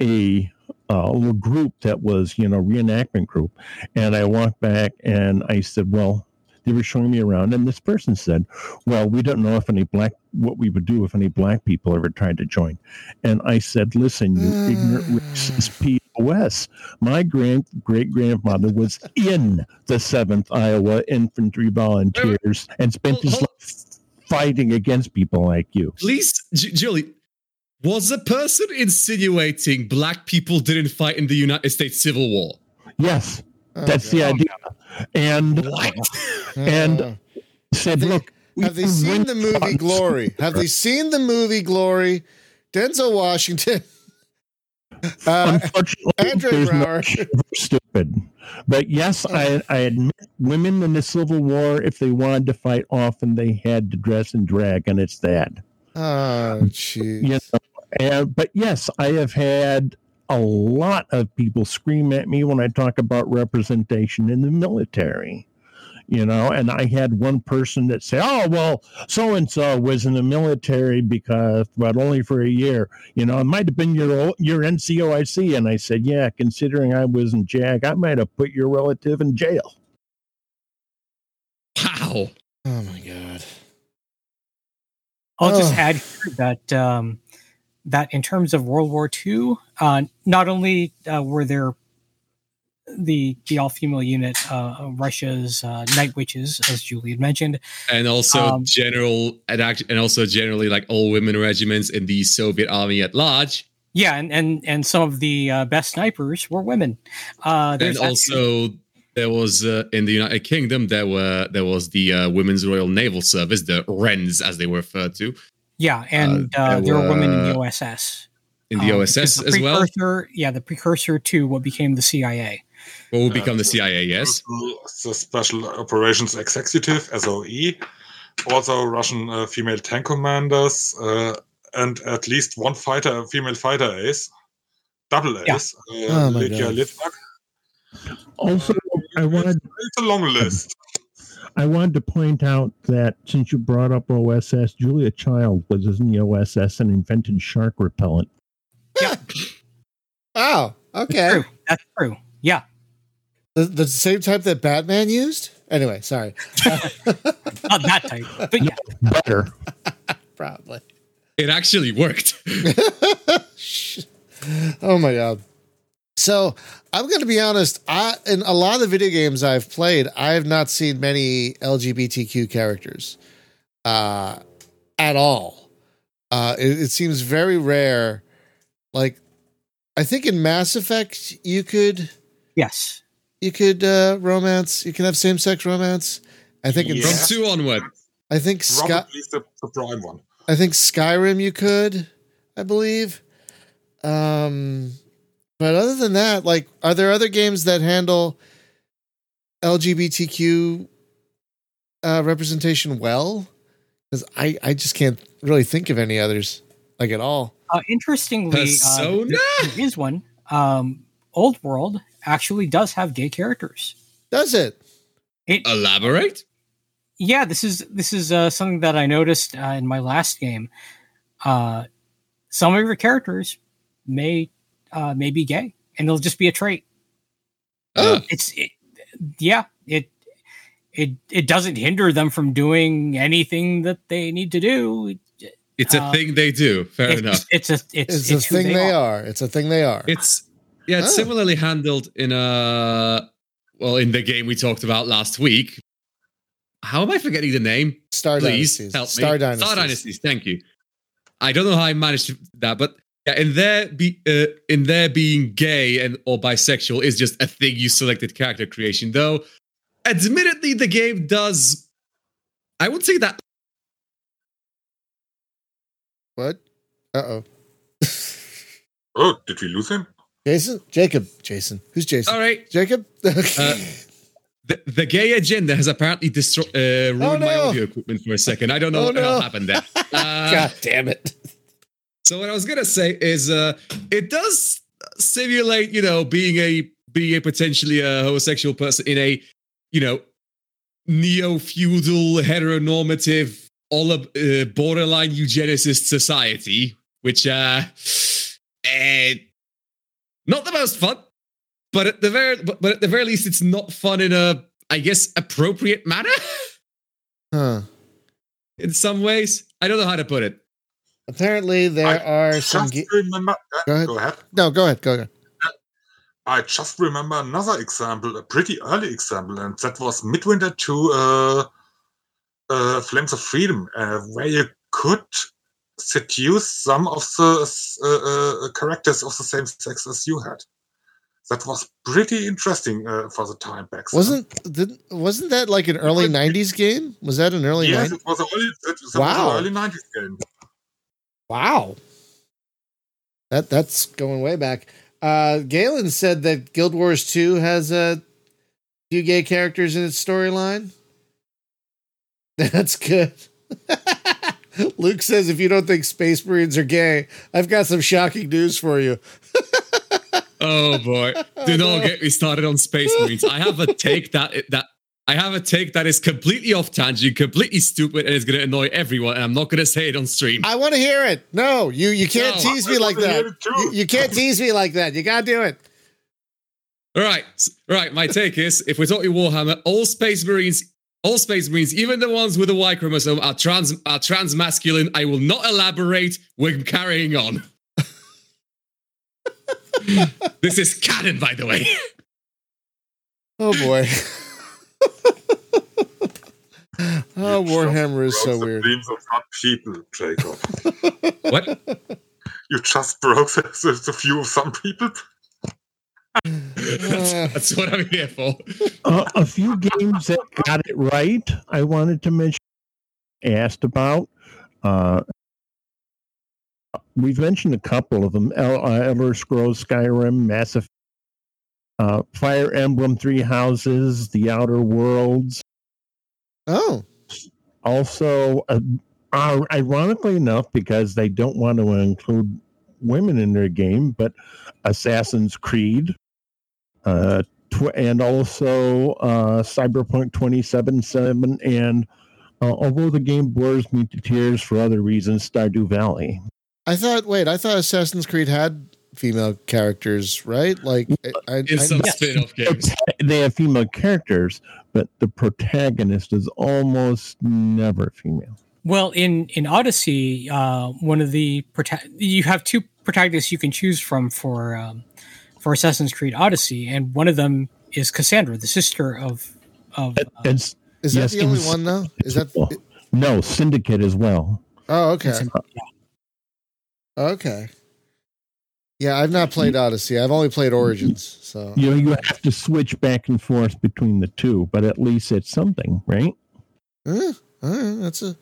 a uh, little group that was you know reenactment group, and I walked back and I said, well they were showing me around and this person said well we don't know if any black what we would do if any black people ever tried to join. And i said listen you ignorant racist pos my grand great grandfather was in the 7th iowa infantry volunteers and spent his life fighting against people like you. Please, J- Julie, was the person insinuating black people didn't fight in the United States Civil War? yes Oh, that's the idea and What? and- Uh, said they- look have they seen the movie on- Glory? Have they seen the movie Glory? Denzel Washington. Uh, Unfortunately, Andre there's no Braugher. stupid. But yes, I, I admit women in the Civil War, if they wanted to fight, often they had to dress in drag, and it's that. Oh, jeez. You know, and, but yes, I have had a lot of people scream at me when I talk about representation in the military. You know, and I had one person that said, "Oh, well, so and so was in the military because, but only for a year. You know, it might have been your your NCOIC." And I said, "Yeah, considering I was in JAG, I might have put your relative in jail." Wow. Oh my god. I'll just Ugh. add here that um, that in terms of World War II, uh, not only uh, were there the the all female unit, uh, Russia's uh, Night Witches, as Julie had mentioned, And also Um, general and, act- and also generally like all women regiments in the Soviet army at large. yeah, and and and some of the uh, best snipers were women. Uh, And actually- also there was uh, in the United Kingdom there were there was the uh, Women's Royal Naval Service, the Wrens as they were referred to yeah, and uh, uh, there there were women in the OSS. in the Um, OSS the as well. Yeah, the precursor to what became the CIA. What would become the CIA? Yes. The Special Operations Executive (SOE), also Russian uh, female tank commanders, uh, and at least one fighter, female fighter ace, double Yeah. ace, Oh uh, my Lydia Litvyak. Also, I wanted It's a long list. I wanted to point out that since you brought up OSS, Julia Child was in the OSS and invented shark repellent. Yeah. Oh, okay. True. That's true. Yeah. The, the same type that Batman used? Anyway, sorry. Not that type, but yeah. Better. Probably. It actually worked. Oh my god. So I'm going to be honest. I in a lot of the video games I've played, I have not seen many LGBTQ characters, uh, at all. Uh, it, it seems very rare. Like, I think in Mass Effect you could Yes. you could uh, romance. You can have same sex romance. I think in Yeah. From two onward. I think Sky, Probably the, the prime one. I think Skyrim you could, I believe. Um but other than that, like are there other games that handle LGBTQ uh representation well? Cuz I I just can't really think of any others like at all. Uh, interestingly, uh, there- there is one. Um, Old World actually does have gay characters. Does it? It Elaborate? yeah this is this is uh, something that i noticed uh, in my last game uh, some of your characters may uh, may be gay and it'll just be a trait Uh, it's it, yeah it it it doesn't hinder them from doing anything that they need to do it's a uh, thing they do. Fair it's, enough. it's a it's, It's, it's, a thing they are. It's a thing they are. It's yeah, it's Oh. similarly handled in a well in the game we talked about last week. How am I forgetting the name? Star Please Dynasties. help me. Star Dynasties. Star Dynasties. Thank you. I don't know how I managed that, but yeah, in there be uh, in there being gay and or bisexual is just a thing you selected character creation. Though, admittedly, the game does. I would say that What? Uh-oh. Oh, did we lose him? Jason? Jacob. Jason. Who's Jason? all right. Jacob? Uh, the, the gay agenda has apparently destroyed uh, ruined Oh, my audio equipment for a second. I don't know Oh, what no. happened there. Uh, God damn it. So what I was gonna say is, uh, it does simulate, you know, being a being a potentially a homosexual person in a, you know, neo feudal heteronormative, all of uh, borderline eugenicist society, which uh, eh, not the most fun, but at the very but, but at the very least, it's not fun in a, I guess, appropriate manner Huh. in some ways. I don't know how to put it. Apparently there I are some ge- remember. uh, Go ahead. Go ahead. No, go ahead. Go ahead. I just remember another example, a pretty early example, and that was Midwinter 2 uh, uh, Flames of Freedom, uh, where you could seduce some of the uh, uh, characters of the same sex as you had. That was pretty interesting uh, for the time back. Wasn't didn't wasn't that like an early '90s game? Was that an early Yes, 90s? it was an early, it was Wow. an early 90s game. Wow. That that's going way back. Uh Galen said that Guild Wars 2 has a few gay characters in its storyline. That's good. Luke says if you don't think Space Marines are gay, I've got some shocking news for you. Oh boy! Do not get me started on Space Marines. I have a take that that I have a take that is completely off tangent, completely stupid, and is going to annoy everyone. And I'm not going to say it on stream. I want to hear it. No, you you can't No, tease I me like that. You, you can't tease me like that. You got to do it. All right, s- right. My take is, if we're talking Warhammer, all Space Marines, all Space Marines, even the ones with a Y chromosome, are trans are trans masculine. I will not elaborate. We're carrying on. this is canon, by the way. Oh boy. oh, You Warhammer is so weird. dreams of some people, Jacob. what? you just broke the, the, the view of some people. that's, that's what I'm here for. Uh, a few games that got it right. I wanted to mention. Asked about. Uh, we've mentioned a couple of them: El- uh, Elder Scrolls, Skyrim, Mass Effect, uh, Fire Emblem, Three Houses, The Outer Worlds. Oh, Also, uh, uh, ironically enough, because they don't want to include women in their game, but Assassin's Creed, uh, tw- and also uh, Cyberpunk 2077, and uh, although the game bores me to tears for other reasons, Stardew Valley. I thought. Wait, I thought Assassin's Creed had female characters, right? Like I, In I, some I- spin-off games. They have female characters, but the protagonist is almost never female. Well, in in Odyssey, uh, one of the prota- you have two protagonists you can choose from for um, for Assassin's Creed Odyssey, and one of them is Cassandra, the sister of of. Uh, It's is that yes, the only one though? Is that well, no syndicate as well. oh okay it's in- okay? Yeah, I've not played Odyssey. I've only played Origins. So You know, you have to switch back and forth between the two, but at least it's something, right? All right, that's a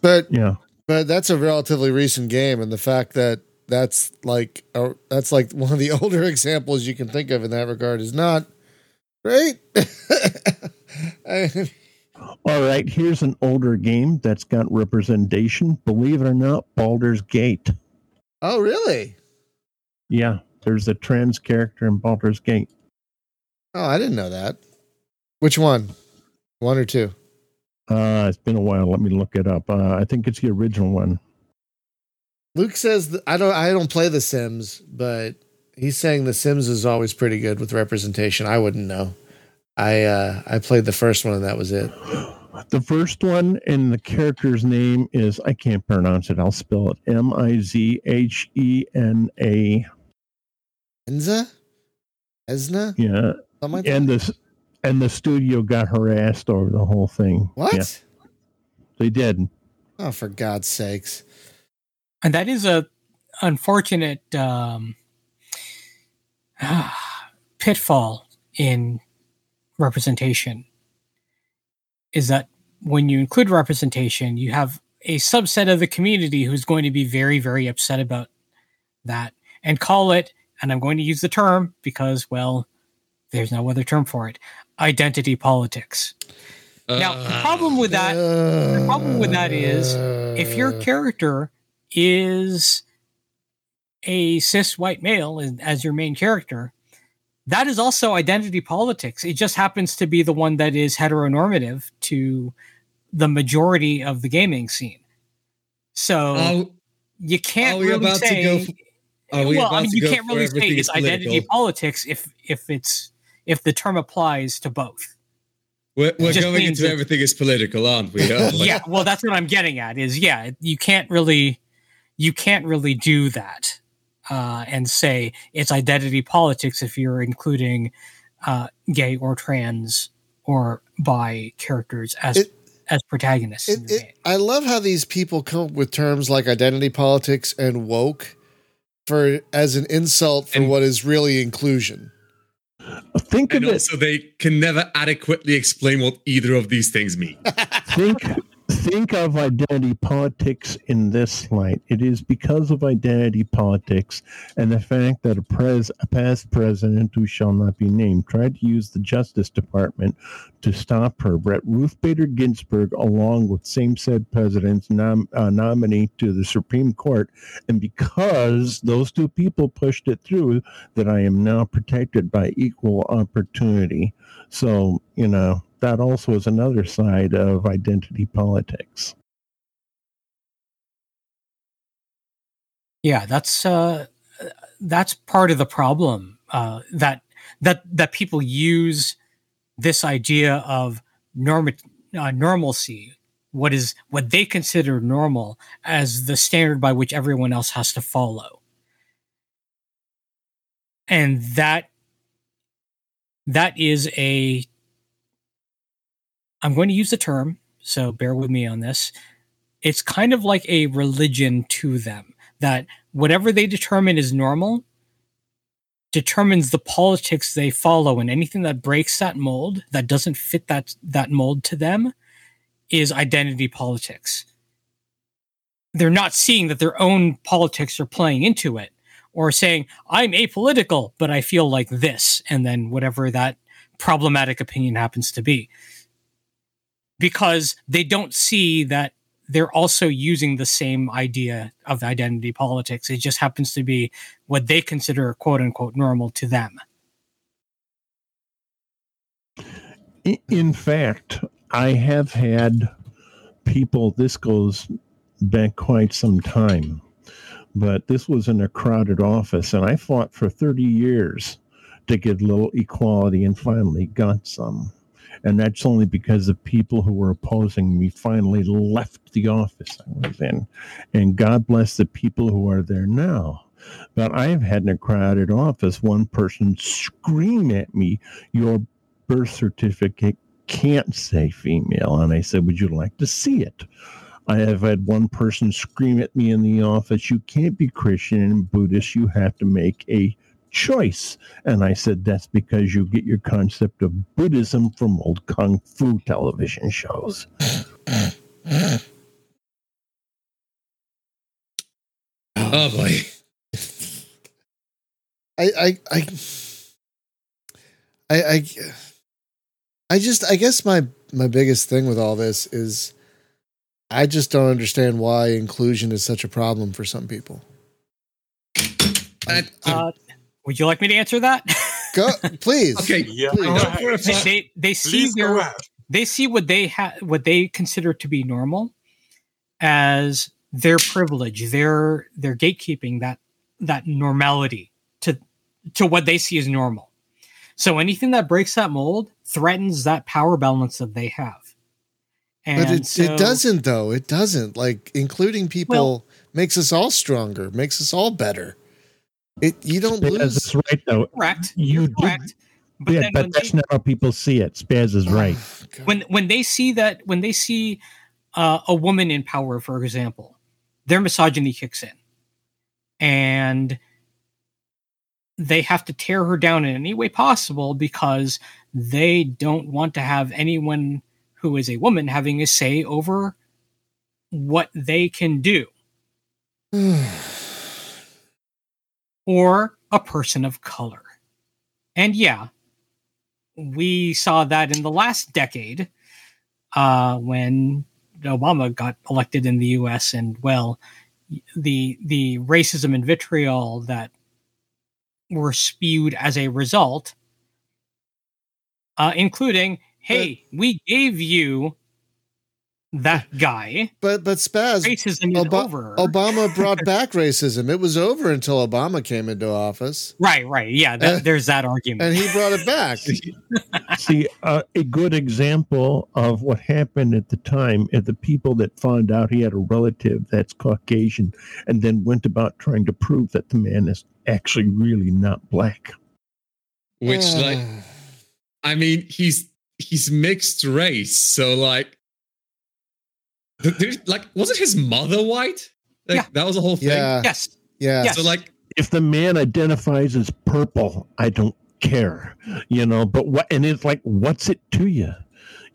but Yeah. but that's a relatively recent game, and the fact that that's like uh, that's like one of the older examples you can think of in that regard is not right. I- All right, here's an older game that's got representation. Believe it or not, Baldur's Gate. oh, really? Yeah, there's a trans character in Baldur's Gate. Oh, I didn't know that. Which one? One or two? Uh, it's been a while. Let me look it up. Uh, I think it's the original one. Luke says that, I don't. I don't play The Sims, but he's saying The Sims is always pretty good with representation. I wouldn't know. I uh I played the first one and that was it. The first one and the character's name is I can't pronounce it. I'll spell it M I Z H E N A. Enza, Esna, Yeah, like and that. this and the studio got harassed over the whole thing. What? Yeah, they did. Oh, for God's sakes! and that is a unfortunate um, pitfall in representation is that when you include representation you have a subset of the community who's going to be very very upset about that and call it and i'm going to use the term because well there's no other term for it identity politics now the uh. problem with that the problem with that is, if your uh. character is a cis white male as- as your main character, that is also identity politics. It just happens to be the one that is heteronormative to the majority of the gaming scene. So Are, you can't really about to say. go f- are we well, I mean, you can't really say it's is identity politics if if it's if the term applies to both. We're, we're going into that- everything is political, aren't we? Like, yeah well that's what i'm getting at is yeah you can't really you can't really do that uh, and say it's identity politics if you're including uh, gay or trans or bi characters as It- as protagonists It, it. I love how these people come up with terms like identity politics and woke for as an insult for And- what is really inclusion. Think and of it. So they can never adequately explain what either of these things mean. think think of identity politics in this light. It is because of identity politics and the fact that a pres a past president who shall not be named tried to use the Justice Department to stop her. Brett Ruth Bader Ginsburg, along with same said president's nom- uh, nominee to the Supreme Court, and because those two people pushed it through, that I am now protected by equal opportunity. So, you know, that also is another side of identity politics. yeah that's uh that's part of the problem uh that that that people use this idea of norm uh, normalcy what is what they consider normal as the standard by which everyone else has to follow and that that is a i'm going to use the term so bear with me on this. It's kind of like a religion to them that whatever they determine is normal determines the politics they follow and anything that breaks that mold that doesn't fit that that mold to them is identity politics. They're not seeing that their own politics are playing into it or saying i'm apolitical but i feel like this and then whatever that problematic opinion happens to be because they don't see that they're also using the same idea of identity politics. It just happens to be what they consider quote unquote normal to them. In fact, I have had people, this goes back quite some time, but this was in a crowded office, and I fought for 30 years to get a little equality and finally got some. And that's only because the people who were opposing me finally left the office I was in. And God bless the people who are there now. But I've had in a crowded office one person scream at me, Your birth certificate can't say female. And I said, Would you like to see it? I have had one person scream at me in the office, You can't be Christian and Buddhist. You have to make a choice. And I said, That's because you get your concept of Buddhism from old Kung Fu television shows. Oh boy. I I I I I, I just I guess my my biggest thing with all this is I just don't understand why inclusion is such a problem for some people. Uh, Uh, would you like me to answer that? Go please. okay. Yeah, Please. go Go ahead. for a they, they they see Please go their they see what they have, what they consider to be normal as their privilege, their their gatekeeping that that normality to to what they see as normal. So anything that breaks that mold threatens that power balance that they have. And But it, so- it doesn't though. It doesn't. Like including people Well- makes us all stronger, makes us all better. It you don't Spaz lose. is right, though. correct. You You're did- correct. But yeah, then but when that's they, not how people see it. Spaz is right. God. when when they see that when they see uh, a woman in power, for example, their misogyny kicks in, and they have to tear her down in any way possible because they don't want to have anyone who is a woman having a say over what they can do or a person of color. And yeah, we saw that in the last decade uh, when Obama got elected in the U.S. and well, the the racism and vitriol that were spewed as a result, uh, including, "Hey, we gave you that guy. but but Spaz, Racism is Oba- over." Obama brought back racism. It was over until Obama came into office, right, right, yeah. That, Uh, there's that argument. and he brought it back. See, uh, a good example of what happened at the time is the people that found out he had a relative that's Caucasian and then went about trying to prove that the man is actually really not black. Which like I mean, he's he's mixed race, so like, th- there's like, was it his mother white? Like, Yeah. that was the whole thing. yeah, yes, yeah. Yes. So like, If the man identifies as purple, I don't care, you know, but what, and it's like, what's it to you?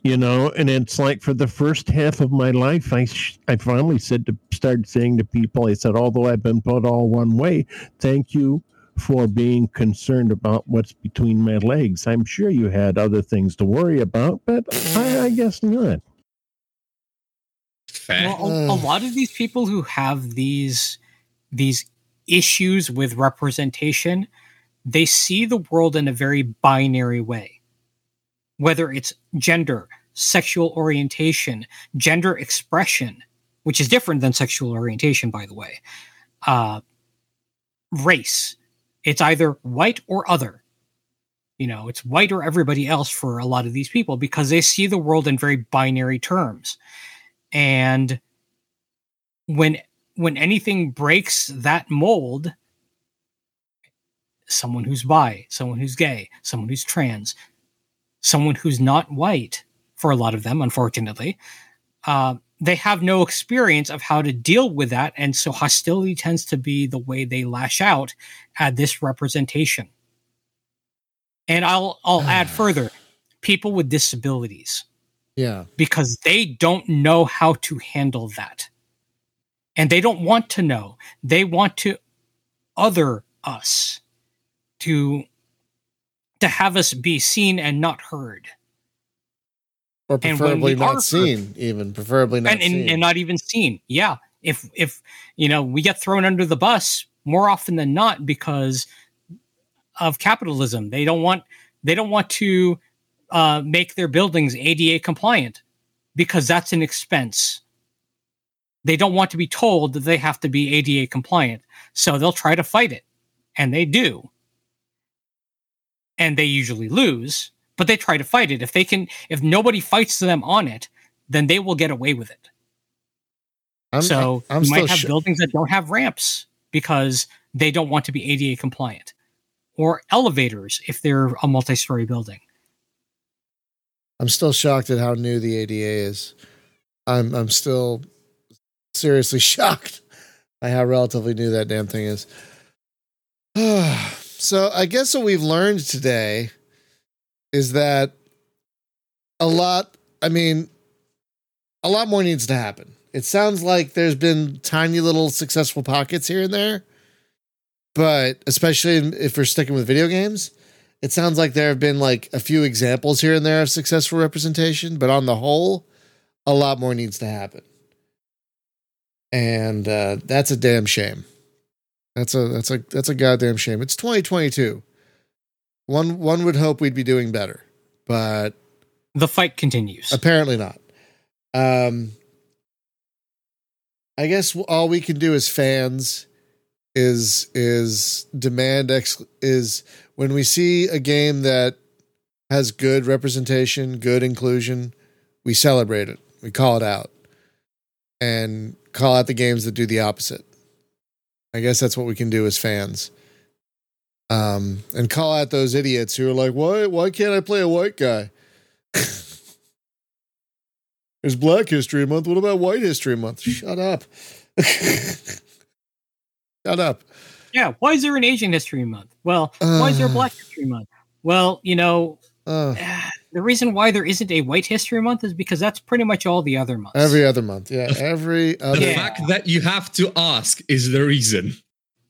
You know, and it's like for the first half of my life, I sh- I finally said to start saying to people, I said, although I've been put all one way, thank you for being concerned about what's between my legs. I'm sure you had other things to worry about, but I, I guess not. Fair. Well, a, a lot of these people who have these these issues with representation, they see the world in a very binary way. Whether it's gender, sexual orientation, gender expression, which is different than sexual orientation, by the way, uh, race. It's either white or other. You know, it's white or everybody else for a lot of these people because they see the world in very binary terms and when when anything breaks that mold someone who's bi someone who's gay someone who's trans someone who's not white for a lot of them unfortunately uh, they have no experience of how to deal with that. And so hostility tends to be the way they lash out at this representation. And i'll i'll add further people with disabilities yeah. because they don't know how to handle that. And they don't want to know. They want to other us to to have us be seen and not heard. Or And preferably not seen, even preferably not and, and, seen. and not even seen. Yeah. If if you know we get thrown under the bus more often than not because of capitalism. They don't want they don't want to uh, make their buildings ADA compliant because that's an expense. they don't want to be told that they have to be ADA compliant. So they'll try to fight it. And they do. And they usually lose, but they try to fight it. If they can, if nobody fights them on it, then they will get away with it. I'm, so I'm you might have sh- buildings that don't have ramps because they don't want to be ADA compliant, or elevators if they're a multi-story building. I'm still shocked at how new the ADA is. I'm I'm still seriously shocked by how relatively new that damn thing is. so I guess what we've learned today is that a lot. I mean, a lot more needs to happen. It sounds like there's been tiny little successful pockets here and there, but especially if we're sticking with video games, it sounds like there have been like a few examples here and there of successful representation, but on the whole, a lot more needs to happen. And uh, that's a damn shame. That's a that's a that's a goddamn shame. It's 2022. One one would hope we'd be doing better, but The fight continues. apparently not. Um, I guess all we can do as fans is is demand ex is when we see a game that has good representation, good inclusion, we celebrate it. We call it out and call out the games that do the opposite. I guess that's what we can do as fans. Um, and call out those idiots who are like, why why can't I play a white guy? There's Black History Month. What about White History Month? Shut up. Shut up. Yeah. Why is there an Asian History Month? Well, why is there a Uh. Black History Month? Well, you know, Uh, the reason why there isn't a White History Month is because that's pretty much all the other months. every other month. Yeah, every The other. Yeah. fact that you have to ask is the reason.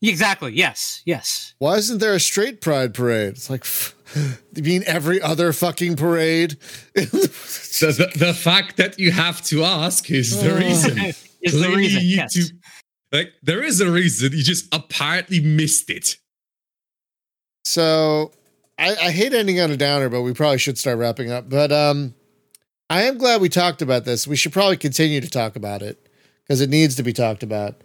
exactly. Yes. Yes. Why isn't there a straight pride parade? It's like, you mean every other fucking parade? The, the, the fact that you have to ask is the reason. is the reason. you Yes. to- like there is a reason. You just apparently missed it. so I, I hate ending on a downer, but we probably should start wrapping up. But um, I am glad we talked about this. We should probably continue to talk about it because it needs to be talked about.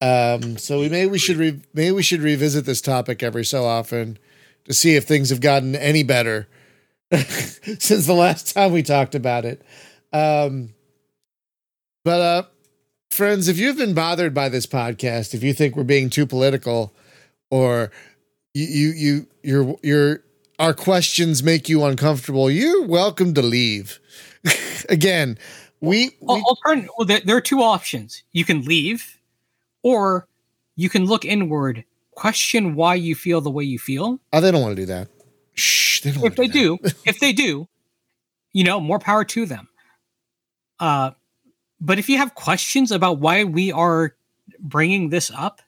Um, so we maybe we should re- maybe we should revisit this topic every so often to see if things have gotten any better since the last time we talked about it. Um, but uh, friends, if you've been bothered by this podcast, if you think we're being too political, or you you you your your our questions make you uncomfortable, you're welcome to leave. Again, we, we altern- well, there, there are two options. You can leave, or you can look inward, question why you feel the way you feel. oh they don't want to do that. Shh, they don't. If wanna they do, if they do, you know, more power to them. Uh, but if you have questions about why we are bringing this up,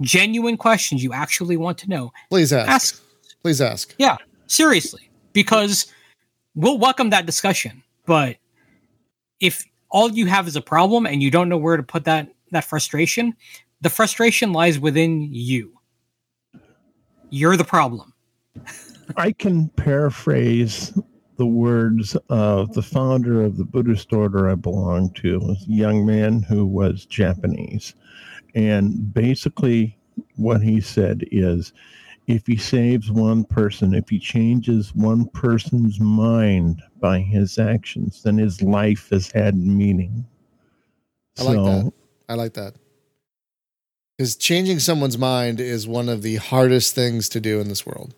genuine questions you actually want to know, Please ask. ask Please ask. Yeah, seriously because we'll welcome that discussion but if all you have is a problem and you don't know where to put that that frustration the frustration lies within you you're the problem I can paraphrase the words of the founder of the Buddhist order I belong to, was a young man who was Japanese. And basically, what he said is if he saves one person, if he changes one person's mind by his actions, then his life has had meaning. I like that. I like that. Because changing someone's mind is one of the hardest things to do in this world,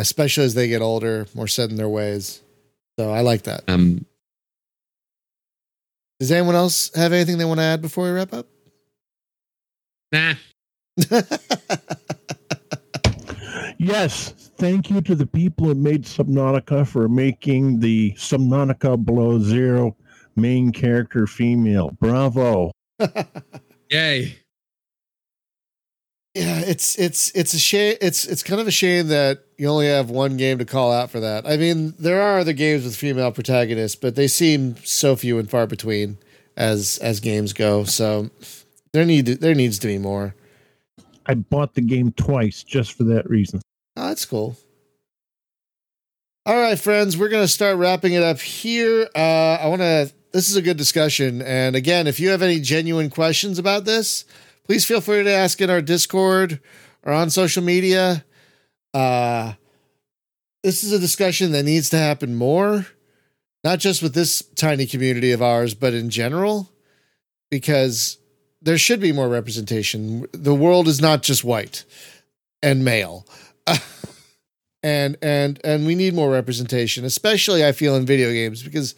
especially as they get older, more set in their ways. So I like that. Um, Does anyone else have anything they want to add before we wrap up? nah. Yes, thank you to the people who made Subnautica for making the Subnautica Below Zero main character female. Bravo. Yay. Yeah, it's it's it's a shame. It's it's kind of a shame that you only have one game to call out for that. I mean, there are other games with female protagonists, but they seem so few and far between as as games go. So there need there needs to be more. I bought the game twice just for that reason. Oh, that's cool. All right, friends, we're gonna start wrapping it up here. Uh, I want to this is a good discussion. And again, if you have any genuine questions about this, please feel free to ask in our Discord or on social media. Uh, this is a discussion that needs to happen more, not just with this tiny community of ours, but in general, because there should be more representation. The world is not just white and male. and and and we need more representation, especially I feel in video games because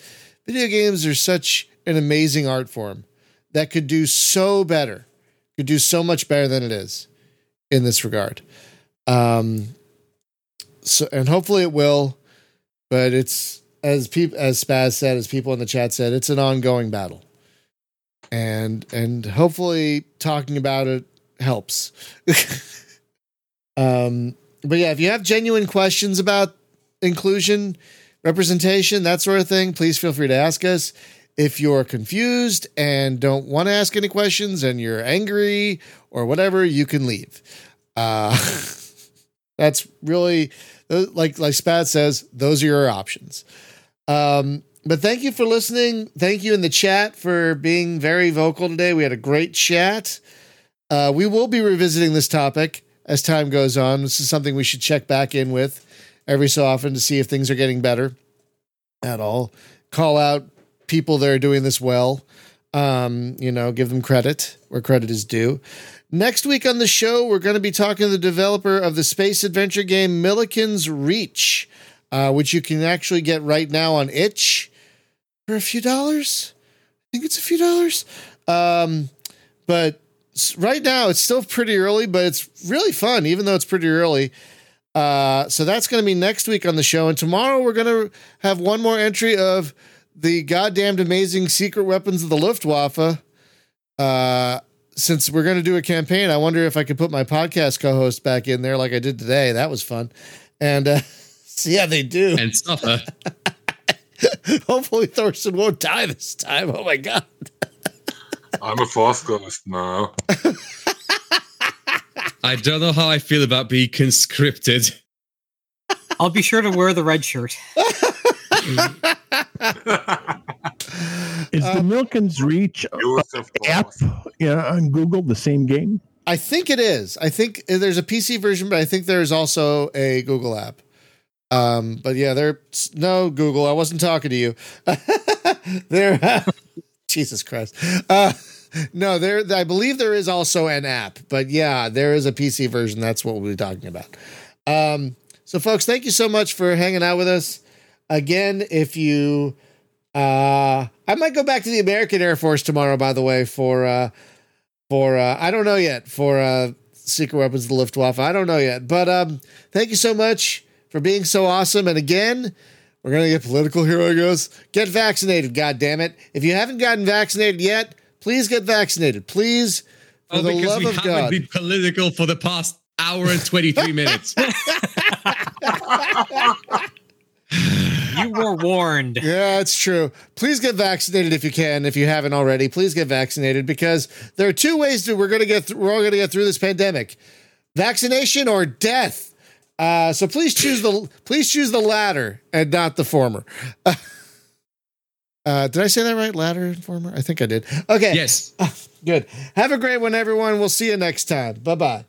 video games are such an amazing art form that could do so better, could do so much better than it is in this regard. Um so and hopefully it will, but it's as people as Spaz said, as people in the chat said, it's an ongoing battle. And and hopefully talking about it helps. um but yeah, if you have genuine questions about inclusion, representation, that sort of thing, please feel free to ask us. If you're confused and don't want to ask any questions and you're angry or whatever, you can leave. Uh, that's really like like Spaz says, those are your options. Um, but thank you for listening. Thank you in the chat for being very vocal today. We had a great chat. Uh, we will be revisiting this topic as time goes on. This is something we should check back in with every so often to see if things are getting better at all. Call out people that are doing this well. Um, you know, give them credit where credit is due. Next week on the show, we're going to be talking to the developer of the space adventure game Milliken's Reach, uh, which you can actually get right now on itch for a few dollars. I think it's a few dollars. Um, but right now it's still pretty early, but it's really fun, even though it's pretty early. Uh, so that's going to be next week on the show. And tomorrow we're going to have one more entry of the goddamned amazing secret weapons of the Luftwaffe. Uh, since we're going to do a campaign, I wonder if I could put my podcast co host back in there like I did today. That was fun. And uh, see how they do. And suffer. Hopefully, Thorsten won't die this time. Oh my God. I'm a force ghost now. I don't know how I feel about being conscripted. I'll be sure to wear the red shirt. Is the Milkins Reach Use app force. yeah, on Google the same game? I think it is. I think there's a PC version, but I think there's also a Google app. Um, but yeah, there's no Google. I wasn't talking to you. there, Jesus Christ. Uh, no, there. I believe there is also an app, but yeah, there is a PC version. That's what we'll be talking about. Um, so, folks, thank you so much for hanging out with us. Again, if you, uh, I might go back to the American Air Force tomorrow. By the way, for uh, for uh, I don't know yet for uh, secret weapons of the Luftwaffe. I don't know yet, but um, thank you so much for being so awesome. And again, we're gonna get political here. I guess get vaccinated. God damn it! If you haven't gotten vaccinated yet, please get vaccinated. Please, for Oh, the love we of haven't God. been political for the past hour and 23 minutes. You were warned. Yeah, it's true. Please get vaccinated if you can. If you haven't already, please get vaccinated because there are two ways that we're going to get. Th- we're all going to get through this pandemic: vaccination or death. Uh, so please choose the please choose the latter and not the former. Uh, did I say that right? Latter and former? I think I did. Okay. yes. Good. Have a great one, everyone. We'll see you next time. Bye bye.